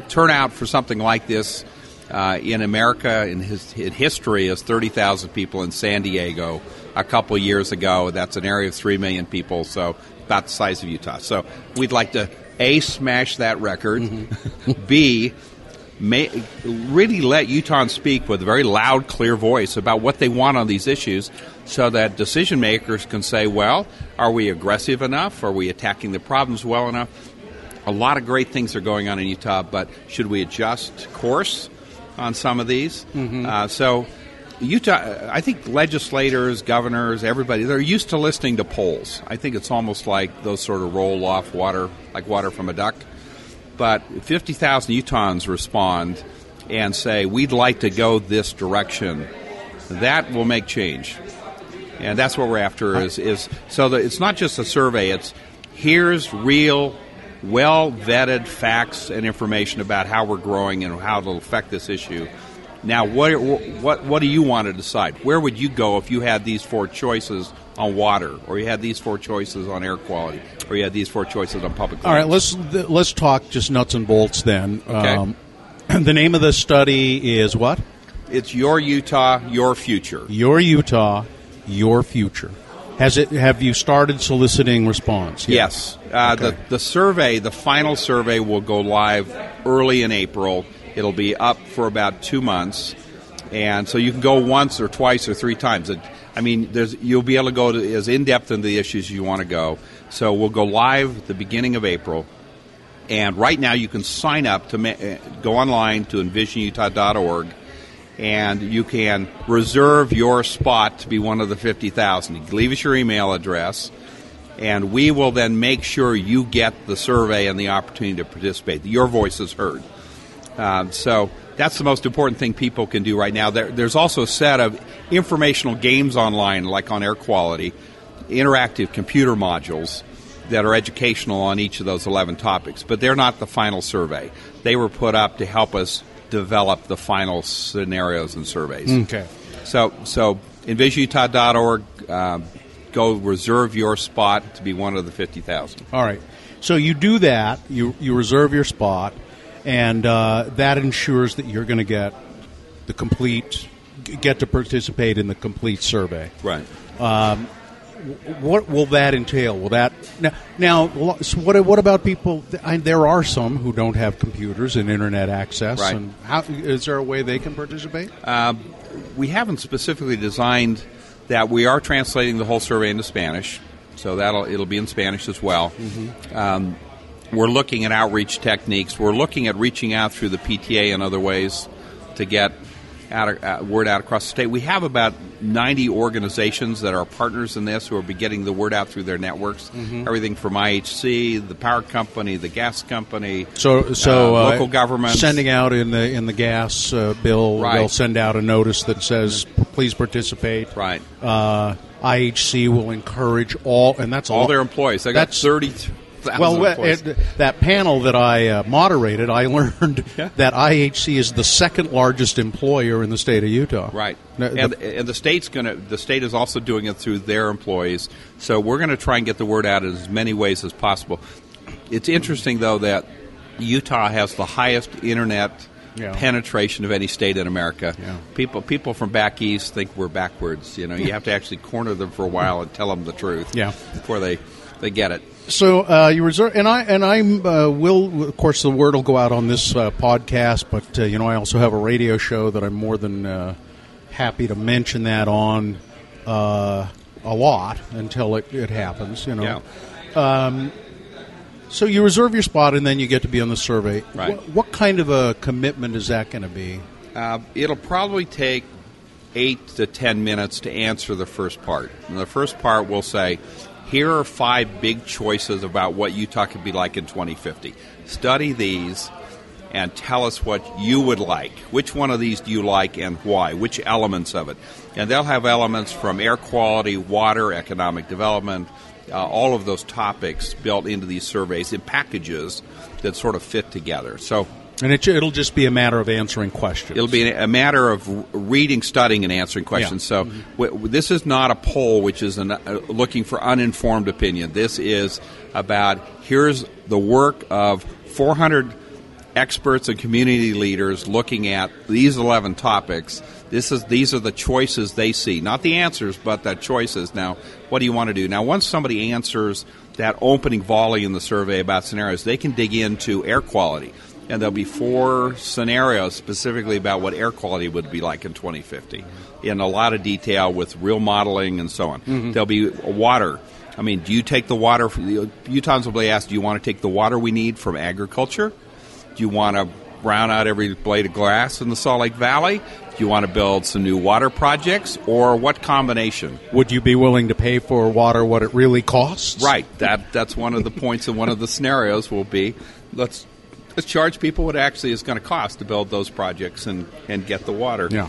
turnout for something like this uh, in America in, his, in history is 30,000 people in San Diego a couple years ago. That's an area of 3 million people, so about the size of Utah. So we'd like to A, smash that record, B, may, really let Utahns speak with a very loud, clear voice about what they want on these issues so that decision makers can say, well, are we aggressive enough? Are we attacking the problems well enough? A lot of great things are going on in Utah, but should we adjust course on some of these? Uh, so, Utah, uh, I think legislators, governors, everybody, they're used to listening to polls. I think it's almost like those sort of roll off water, like water from a duck. But 50,000 Utahns respond and say, we'd like to go this direction. That will make change. And that's what we're after is, is so that it's not just a survey, it's here's real, well vetted facts and information about how we're growing and how it'll affect this issue. Now, what, what, what do you want to decide? Where would you go if you had these four choices on water, or you had these four choices on air quality, or you had these four choices on public All right, let's let's talk just nuts and bolts then. Okay. Um, the name of the study is what? It's your Utah, your future. Your Utah, your future. Has it? Have you started soliciting response? yet? Yes. Uh, the, the survey, the final survey, will go live early in April. It'll be up for about two months. And so you can go once or twice or three times. It, I mean, you'll be able to go to as in depth into the issues you want to go. So we'll go live at the beginning of April. And right now you can sign up to ma- uh, go online to envisionutah.org and you can reserve your spot to be one of the 50,000. Leave us your email address and we will then make sure you get the survey and the opportunity to participate. Your voice is heard. Um, so that's the most important thing people can do right now. There, there's also a set of informational games online, like on air quality, interactive computer modules that are educational on each of those 11 topics, but they're not the final survey. They were put up to help us develop the final scenarios and surveys. Okay. So, so envisionutah.org, um, go reserve your spot to be one of the 50,000. All right. So you do that. You you reserve your spot, and uh, that ensures that you're going to get the complete get to participate in the complete survey. Right. Um, what will that entail? Will that now? now so what? What about people? I, there are some who don't have computers and internet access. Right. And how is there a way they can participate? Um, we haven't specifically designed that. We are translating the whole survey into Spanish, so that'll it'll be in Spanish as well. Um, we're looking at outreach techniques. We're looking at reaching out through the PTA and other ways to get out, uh, word out across the state. We have about 90 organizations that are partners in this who are be getting the word out through their networks. Mhm. Everything from IHC, the power company, the gas company, So, so uh, uh, local governments, sending out in the in the gas uh, bill, Right. they'll send out a notice that says, "Please participate." Right. Uh, IHC will encourage all, and that's all all their employees. They got That's- 30,000 Well, it, that panel that I uh, moderated, I learned that IHC is the second largest employer in the state of Utah. Right, The- and, and the state's going to. The state is also doing it through their employees. So we're going to try and get the word out in as many ways as possible. It's interesting though that Utah has the highest internet Yeah. penetration of any state in America. Yeah. People people from back east think we're backwards. You know, you have to actually corner them for a while and tell them the truth. Yeah. before they they get it. So uh, you reserve, and I and I uh, will. Of course, the word will go out on this uh, podcast, but uh, you know, I also have a radio show that I'm more than uh, happy to mention that on uh, a lot until it, it happens. You know. Um, So you reserve your spot, and then you get to be on the survey. Right. What, what kind of a commitment is that going to be? Uh, it'll probably take eight to ten minutes to answer the first part. And the first part will say, here are five big choices about what Utah could be like in 2050. Study these and tell us what you would like. Which one of these do you like and why? Which elements of it? And they'll have elements from air quality, water, economic development, uh, all of those topics built into these surveys in packages that sort of fit together. So And it, it'll just be a matter of answering questions. It'll be a matter of reading, studying, and answering questions. So w- w- this is not a poll which is an, uh, looking for uninformed opinion. This is about here's the work of 400 experts and community leaders looking at these 11 topics. This is these are the choices they see, not the answers, but the choices. Now, what do you want to do? Now, once somebody answers that opening volley in the survey about scenarios, they can dig into air quality and there'll be four scenarios specifically about what air quality would be like in 2050 in a lot of detail with real modeling and so on. Mm-hmm. There'll be water. I mean, do you take the water? From, Utahns will be asked, do you want to take the water we need from agriculture? Do you want to brown out every blade of grass in the Salt Lake Valley? Do you want to build some new water projects? Or what combination? Would you be willing to pay for water what it really costs? Right. That that's one of the points and one of the scenarios will be let's let's charge people what actually is going to cost to build those projects and, and get the water. Yeah.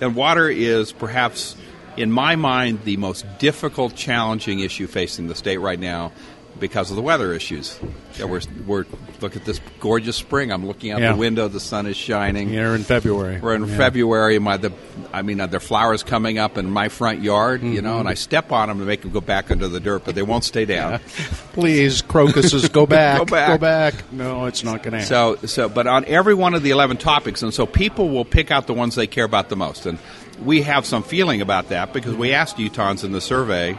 And water is perhaps in my mind the most difficult challenging issue facing the state right now because of the weather issues. Yeah, we're, we're look at this gorgeous spring. I'm looking out Yeah. the window. The sun is shining. Here in February. We're in Yeah. February. My the, I mean, uh, there are flowers coming up in my front yard. You know, Mm-hmm. and I step on them to make them go back under the dirt, but they won't stay down. Please, crocuses, go back. Go back. Go back. No, it's not going to happen. So, so, but on every one of the eleven topics, and so people will pick out the ones they care about the most, and we have some feeling about that because we asked Utahns in the survey,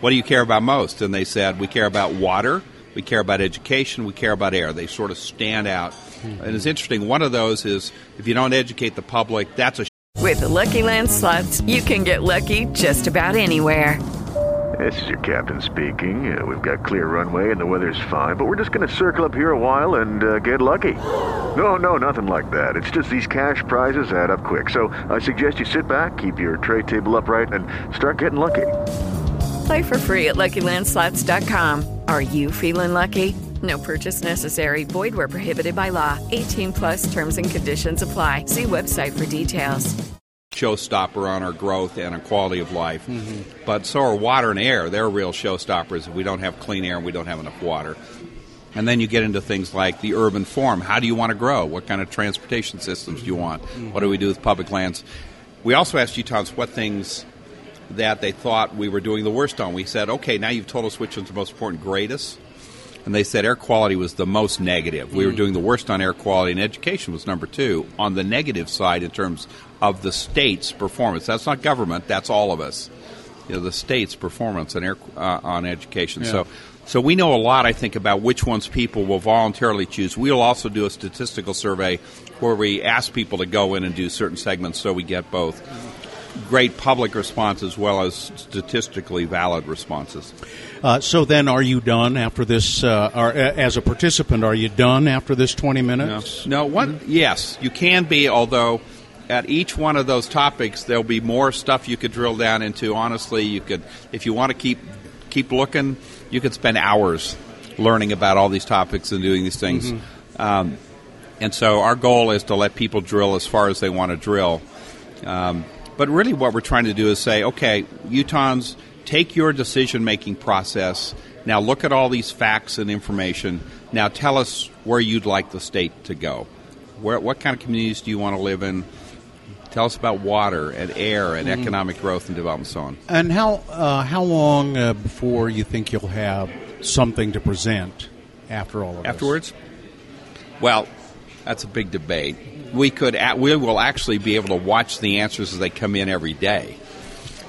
"What do you care about most?" And they said, "We care about water, we care about education, we care about air." They sort of stand out, and it's interesting. One of those is if you don't educate the public, that's a With the LuckyLand slots, you can get lucky just about anywhere. This is your captain speaking. Uh, we've got clear runway and the weather's fine, but we're just going to circle up here a while and uh, get lucky. No, no, nothing like that. It's just these cash prizes add up quick. So I suggest you sit back, keep your tray table upright, and start getting lucky. Play for free at LuckyLandSlots.com. Are you feeling lucky? No purchase necessary. Void where prohibited by law. 18 plus terms and conditions apply. See website for details. showstopper on our growth and our quality of life. Mm-hmm. But so are water and air. They're real showstoppers if we don't have clean air and we don't have enough water. And then you get into things like the urban form. How do you want to grow? What kind of transportation systems do you want? Mm-hmm. What do we do with public lands? We also asked Utahns what things that they thought we were doing the worst on. We said, okay, now you've told us which one's the most important, grade us. And they said air quality was the most negative. We were doing the worst on air quality, and education was number two on the negative side in terms of the state's performance. That's not government; that's all of us. You know, the state's performance on air uh, on education. So, so we know a lot. I think about which ones people will voluntarily choose. We'll also do a statistical survey where we ask people to go in and do certain segments, so we get both great public response as well as statistically valid responses. Uh, so then, are you done after this? Uh, as a participant, are you done after this twenty minutes? No, one yes, you can be. Although at each one of those topics, there'll be more stuff you could drill down into. Honestly, you could, if you want to keep keep looking, you could spend hours learning about all these topics and doing these things. Um, and so our goal is to let people drill as far as they want to drill. Um, but really, what we're trying to do is say, okay, Utahns, take your decision making process. Now look at all these facts and information. Now tell us where you'd like the state to go. Where, what kind of communities do you want to live in? Tell us about water and air and economic growth and development, and so on. And how uh, how long uh, before you think you'll have something to present after all of this? Afterwards? Well, that's a big debate. We could, we will actually be able to watch the answers as they come in every day.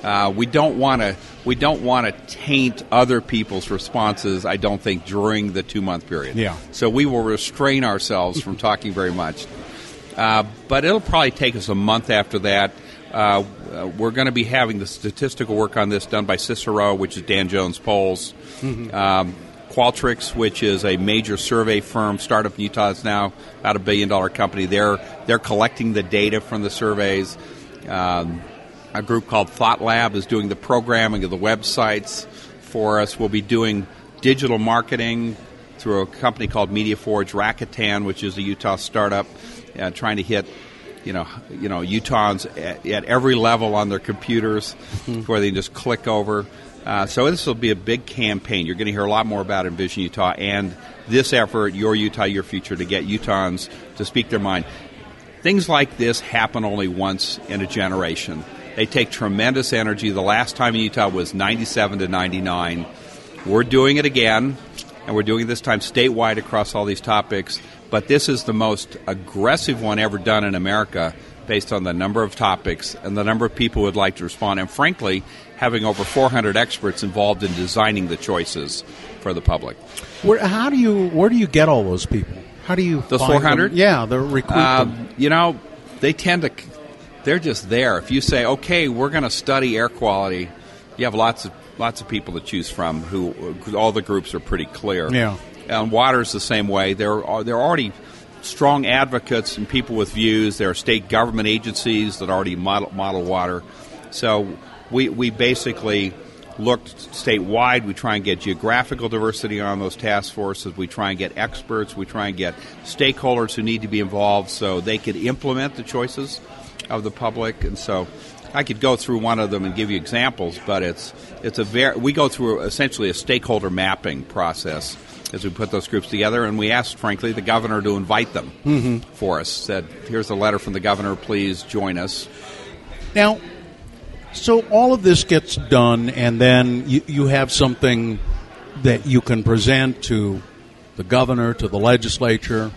Uh, we don't want to, we don't want to taint other people's responses. I don't think during the two month period. Yeah. So we will restrain ourselves from talking very much. Uh, but it'll probably take us a month after that. Uh, uh, we're going to be having the statistical work on this done by Cicero, which is Dan Jones polls. Um, Qualtrics, which is a major survey firm, startup in Utah is now about a billion dollar company. They're they're collecting the data from the surveys. Um, a group called Thought Lab is doing the programming of the websites for us. We'll be doing digital marketing through a company called MediaForge Rakuten, which is a Utah startup, uh, trying to hit you know, you know, Utahns at, at every level on their computers, where they can just click over. Uh, so this will be a big campaign. You're going to hear a lot more about Envision Utah and this effort, Your Utah, Your Future, to get Utahns to speak their mind. Things like this happen only once in a generation. They take tremendous energy. The last time in Utah was 97 to 99. We're doing it again, and we're doing it this time statewide across all these topics. But this is the most aggressive one ever done in America based on the number of topics and the number of people who would like to respond, and frankly, having over 400 experts involved in designing the choices for the public. Where, how do you where do you get all those people? How do you Those them? 400? Yeah, the recruit them. Um, you know, they tend to, they're just there. If you say, okay, we're going to study air quality, you have lots of lots of people to choose from. Who all the groups are pretty clear. Yeah. And water is the same way. There are there are already strong advocates and people with views. There are state government agencies that already model, model water. So we we basically looked statewide. We try and get geographical diversity on those task forces. We try and get experts. We try and get stakeholders who need to be involved so they could implement the choices of the public. And so I could go through one of them and give you examples, but it's it's a very we go through essentially a stakeholder mapping process as we put those groups together, and we asked, frankly, the governor to invite them Mhm. for us. Said, "Here's a letter from the governor. Please join us." Now, so all of this gets done, and then you, you have something that you can present to the governor, to the legislature.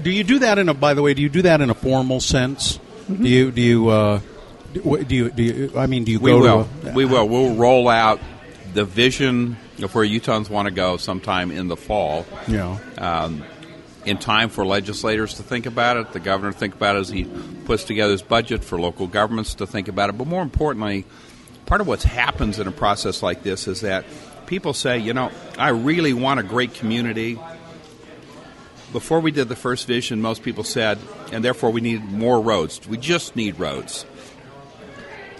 Do you do that in a? By the way, do you do that in a formal sense? Do you? Do you? Uh, do you? Do you? I mean, do you We go will. to? A, we will. We'll roll out the vision of where Utahns want to go sometime in the fall. Yeah. Um, in time for legislators to think about it, the governor to think about it as he puts together his budget for local governments to think about it. But more importantly, part of what happens in a process like this is that people say, you know, I really want a great community. Before we did the first vision, most people said, and therefore we need more roads. We just need roads.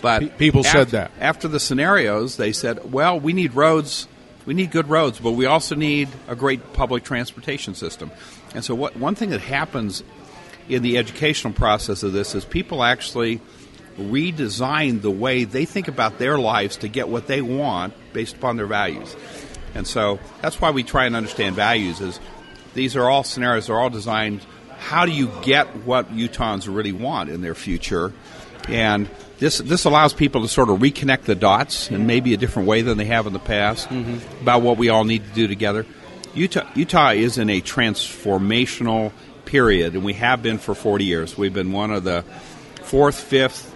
But Pe- people said that. after the scenarios, they said, well, we need roads, we need good roads, but we also need a great public transportation system. And so, what one thing that happens in the educational process of this is people actually redesign the way they think about their lives to get what they want based upon their values. And so that's why we try and understand values is these are all scenarios they're all designed how do you get what Utahns really want in their future? And this this allows people to sort of reconnect the dots in maybe a different way than they have in the past mm-hmm. about what we all need to do together. Utah Utah is in a transformational period, and we have been for 40 years. We've been one of the fourth, fifth,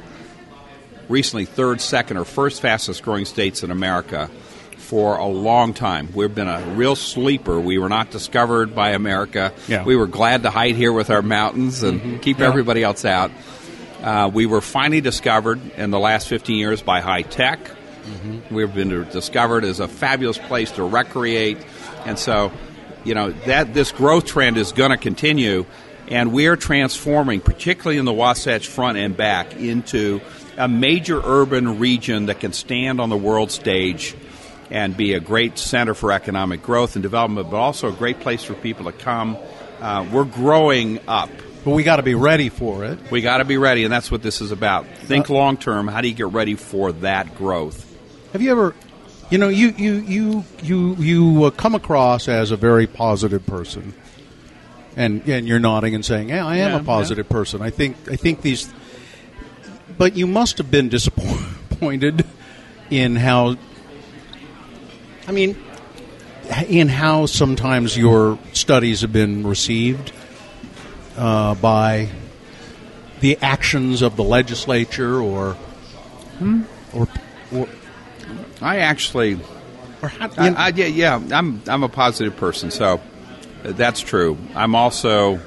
recently third, second, or first fastest growing states in America for a long time. We've been a real sleeper. We were not discovered by America. Yeah. We were glad to hide here with our mountains and keep Yeah. everybody else out. Uh, we were finally discovered in the last 15 years by high tech. We've been discovered as a fabulous place to recreate, and so you know that this growth trend is going to continue, and we are transforming, particularly in the Wasatch Front and back, into a major urban region that can stand on the world stage and be a great center for economic growth and development, but also a great place for people to come. Uh, we're growing up. But we got to be ready for it. We got to be ready, and that's what this is about. Think long term. How do you get ready for that growth? Have you ever, you know, you you you you you uh, come across as a very positive person, and and you're nodding and saying, "Yeah, I am Yeah, a positive person." I think I think these, but you must have been disappointed in how. I mean, in how sometimes your studies have been received uh, by the actions of the legislature or or, or I actually, or how, I, I, yeah, yeah, I'm I'm a positive person, so that's true. I'm also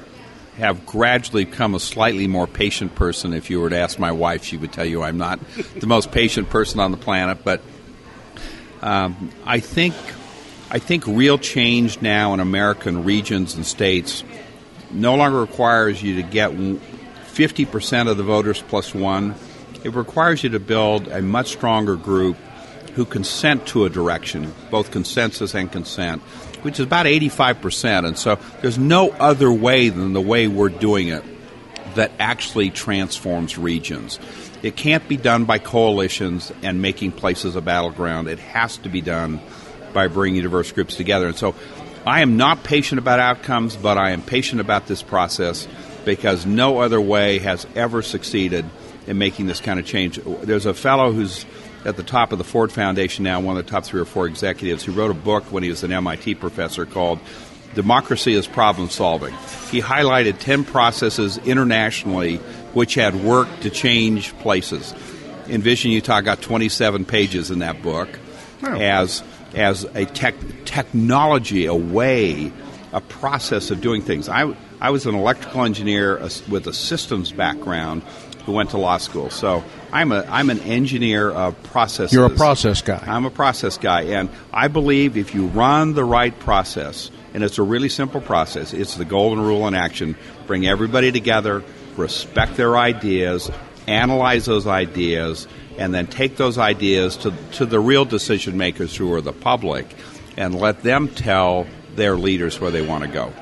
have gradually become a slightly more patient person. If you were to ask my wife, she would tell you I'm not the most patient person on the planet. But um, I think I think real change now in American regions and states no longer requires you to get 50% of the voters plus one. It requires you to build a much stronger group who consent to a direction, both consensus and consent, which is about 85%. And so there's no other way than the way we're doing it that actually transforms regions. It can't be done by coalitions and making places a battleground. It has to be done by bringing diverse groups together. And so I am not patient about outcomes, but I am patient about this process because no other way has ever succeeded in making this kind of change. There's a fellow who's at the top of the Ford Foundation now, one of the top three or four executives, who wrote a book when he was an MIT professor called Democracy as Problem Solving. He highlighted 10 processes internationally which had worked to change places. Envision Utah got 27 pages in that book as as a tech, technology, a way, a process of doing things. I, I was an electrical engineer with a systems background who went to law school. So I'm a I'm an engineer of processes. You're a process guy. I'm a process guy, and I believe if you run the right process, and it's a really simple process, it's the golden rule in action. Bring everybody together, respect their ideas, analyze those ideas, and then take those ideas to, to the real decision makers who are the public and let them tell their leaders where they want to go.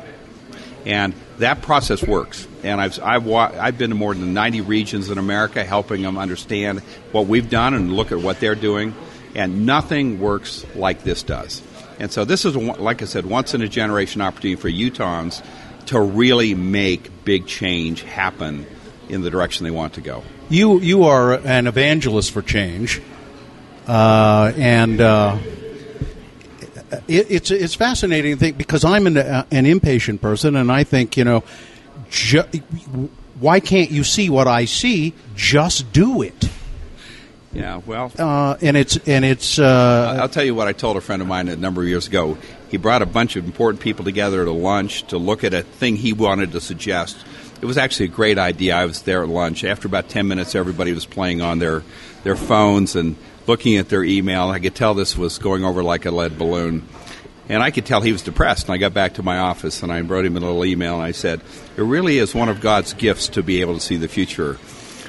And that process works. And I've, I've, wa- I've been to more than 90 regions in America helping them understand what we've done and look at what they're doing. And nothing works like this does. And so this is, like I said, once in a generation opportunity for Utahns to really make big change happen in the direction they want to go. You you are an evangelist for change, uh, and uh, it, it's it's fascinating to think because I'm an, uh, an impatient person, and I think you know, ju- why can't you see what I see? Just do it. Yeah, well, Uh, and it's and it's uh, I'll tell you what I told a friend of mine a number of years ago. He brought a bunch of important people together to lunch to look at a thing he wanted to suggest. It was actually a great idea. I was there at lunch. After about 10 minutes, everybody was playing on their, their phones and looking at their email. I could tell this was going over like a lead balloon. And I could tell he was depressed. And I got back to my office and I wrote him a little email and I said, It really is one of God's gifts to be able to see the future.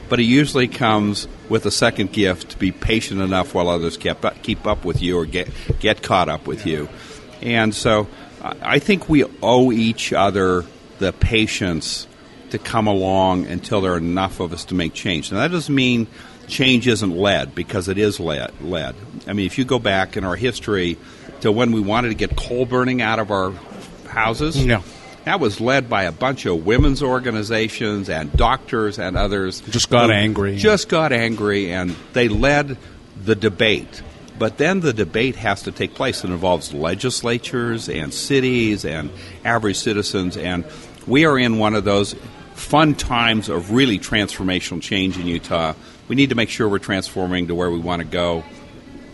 But it usually comes with a second gift to be patient enough while others keep up, with you or get, get caught up with you. And so I think we owe each other the patience to come along until there are enough of us to make change. Now, that doesn't mean change isn't led, because it is led. led. I mean, if you go back in our history to when we wanted to get coal burning out of our houses, Yeah. that was led by a bunch of women's organizations and doctors and others. Just got angry. Just got angry, and they led the debate. But then the debate has to take place. It involves legislatures and cities and average citizens, and we are in one of those fun times of really transformational change in Utah. We need to make sure we're transforming to where we want to go,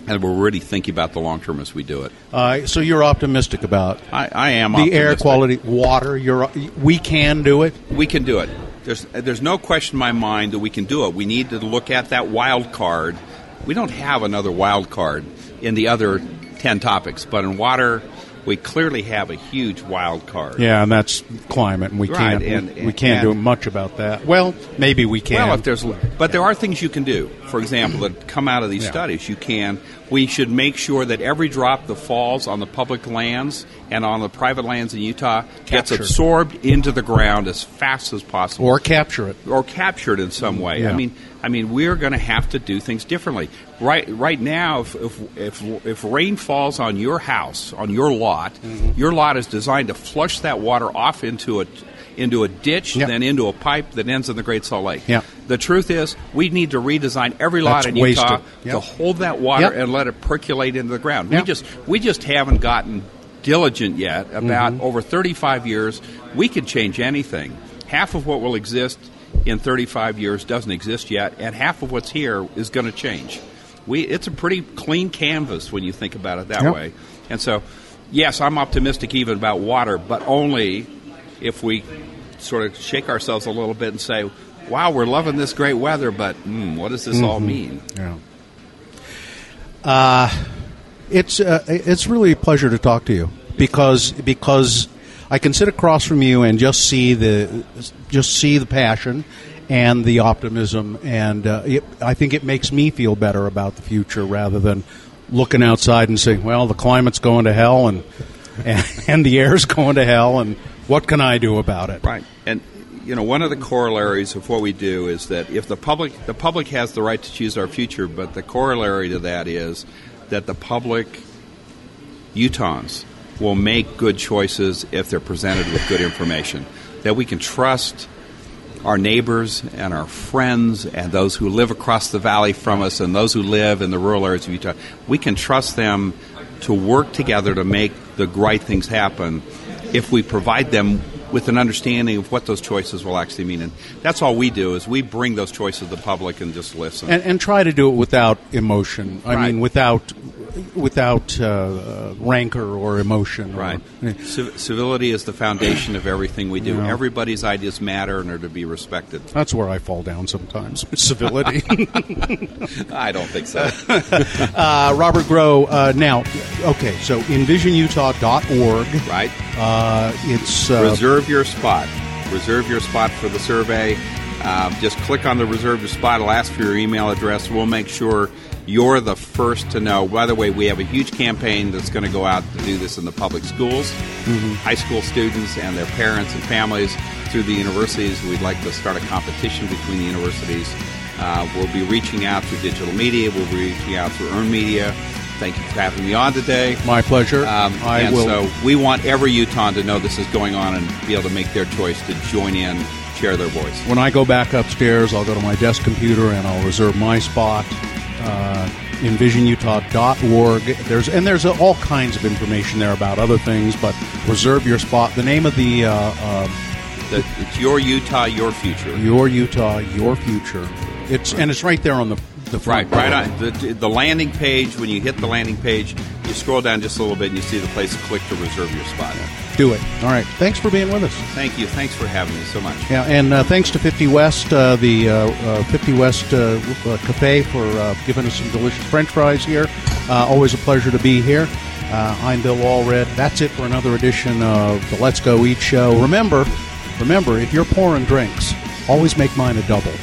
and we're really thinking about the long term as we do it. uh, so you're optimistic about I, I am the air quality, water. You're we can do it. We can do it. There's there's no question in my mind that we can do it. We need to look at that wild card. We don't have another wild card in the other ten topics, but in water, we clearly have a huge wild card. Yeah, and that's climate, and we Right, can't and- we, we can't do much about that. Well, maybe we can. Well, if there's, but there are things you can do. For example, that come out of these Yeah. studies, you can. We should make sure that every drop that falls on the public lands and on the private lands in Utah gets Captured. absorbed into the ground as fast as possible. or capture it. or captured in some way. Yeah. I mean, I mean, we're going to have to do things differently. Right, right now, if if if, if rain falls on your house, on your lot, Mm-hmm. your lot is designed to flush that water off into a into a ditch, Yeah. then into a pipe that ends in the Great Salt Lake. Yeah. The truth is, we need to redesign every lot That's in Utah. Yeah. to hold that water and let it percolate into the ground. We just we just haven't gotten diligent yet about Mm-hmm. over 35 years. We could change anything. Half of what will exist in 35 years doesn't exist yet, and half of what's here is going to change. We it's a pretty clean canvas when you think about it that Yep. way. And so, yes, I'm optimistic even about water, but only if we sort of shake ourselves a little bit and say, "Wow, we're loving this great weather, but mm, what does this all mean?" Yeah. Uh, It's uh, it's really a pleasure to talk to you because because I can sit across from you and just see the just see the passion and the optimism, and uh, it, I think it makes me feel better about the future rather than looking outside and saying, "Well, the climate's going to hell and and, and the air's going to hell, and what can I do about it?" Right, and you know, one of the corollaries of what we do is that if the public the public has the right to choose our future, but the corollary to that is that the public Utahns will make good choices if they're presented with good information. That we can trust our neighbors and our friends and those who live across the valley from us and those who live in the rural areas of Utah. We can trust them to work together to make the right things happen if we provide them with an understanding of what those choices will actually mean. And that's all we do is we bring those choices to the public and just listen. And, and try to do it without emotion. I Right. mean, without without uh, rancor or emotion. or- Right. Civ- civility is the foundation of everything we do. Yeah. Everybody's ideas matter and are to be respected. That's where I fall down sometimes. Civility. I don't think so. uh, Robert Grow. Uh, now, okay, so envisionutah.org. Right. Uh, it's uh, reserve your spot. Reserve your spot for the survey. Uh, just click on the reserve your spot. It'll ask for your email address. We'll make sure you're the first to know. By the way, we have a huge campaign that's going to go out to do this in the public schools, Mhm. high school students and their parents and families through the universities. We'd like to start a competition between the universities. Uh, we'll be reaching out through digital media. We'll be reaching out through earned media. Thank you for having me on today. My pleasure. Um, I and will- so we want every Utah to know this is going on and be able to make their choice to join in, share their voice. When I go back upstairs, I'll go to my desk computer and I'll reserve my spot. Uh, envisionutah.org. There's and there's all kinds of information there about other things, but reserve your spot. The name of the uh, uh, The, it's your Utah, your future. your Utah, your future. It's and it's right there on the the Right, front. right on the, the landing page. When you hit the landing page, you scroll down just a little bit and you see the place to click to reserve your spot. Do it. All right. Thanks for being with us. Thank you. Thanks for having me so much. Yeah, and uh, thanks to 50 West, uh, the uh, uh, 50 West uh, uh, Cafe, for uh, giving us some delicious French fries here. Uh, always a pleasure to be here. Uh, I'm Bill Allred. That's it for another edition of the Let's Go Eat show. Remember, remember, if you're pouring drinks, always make mine a double.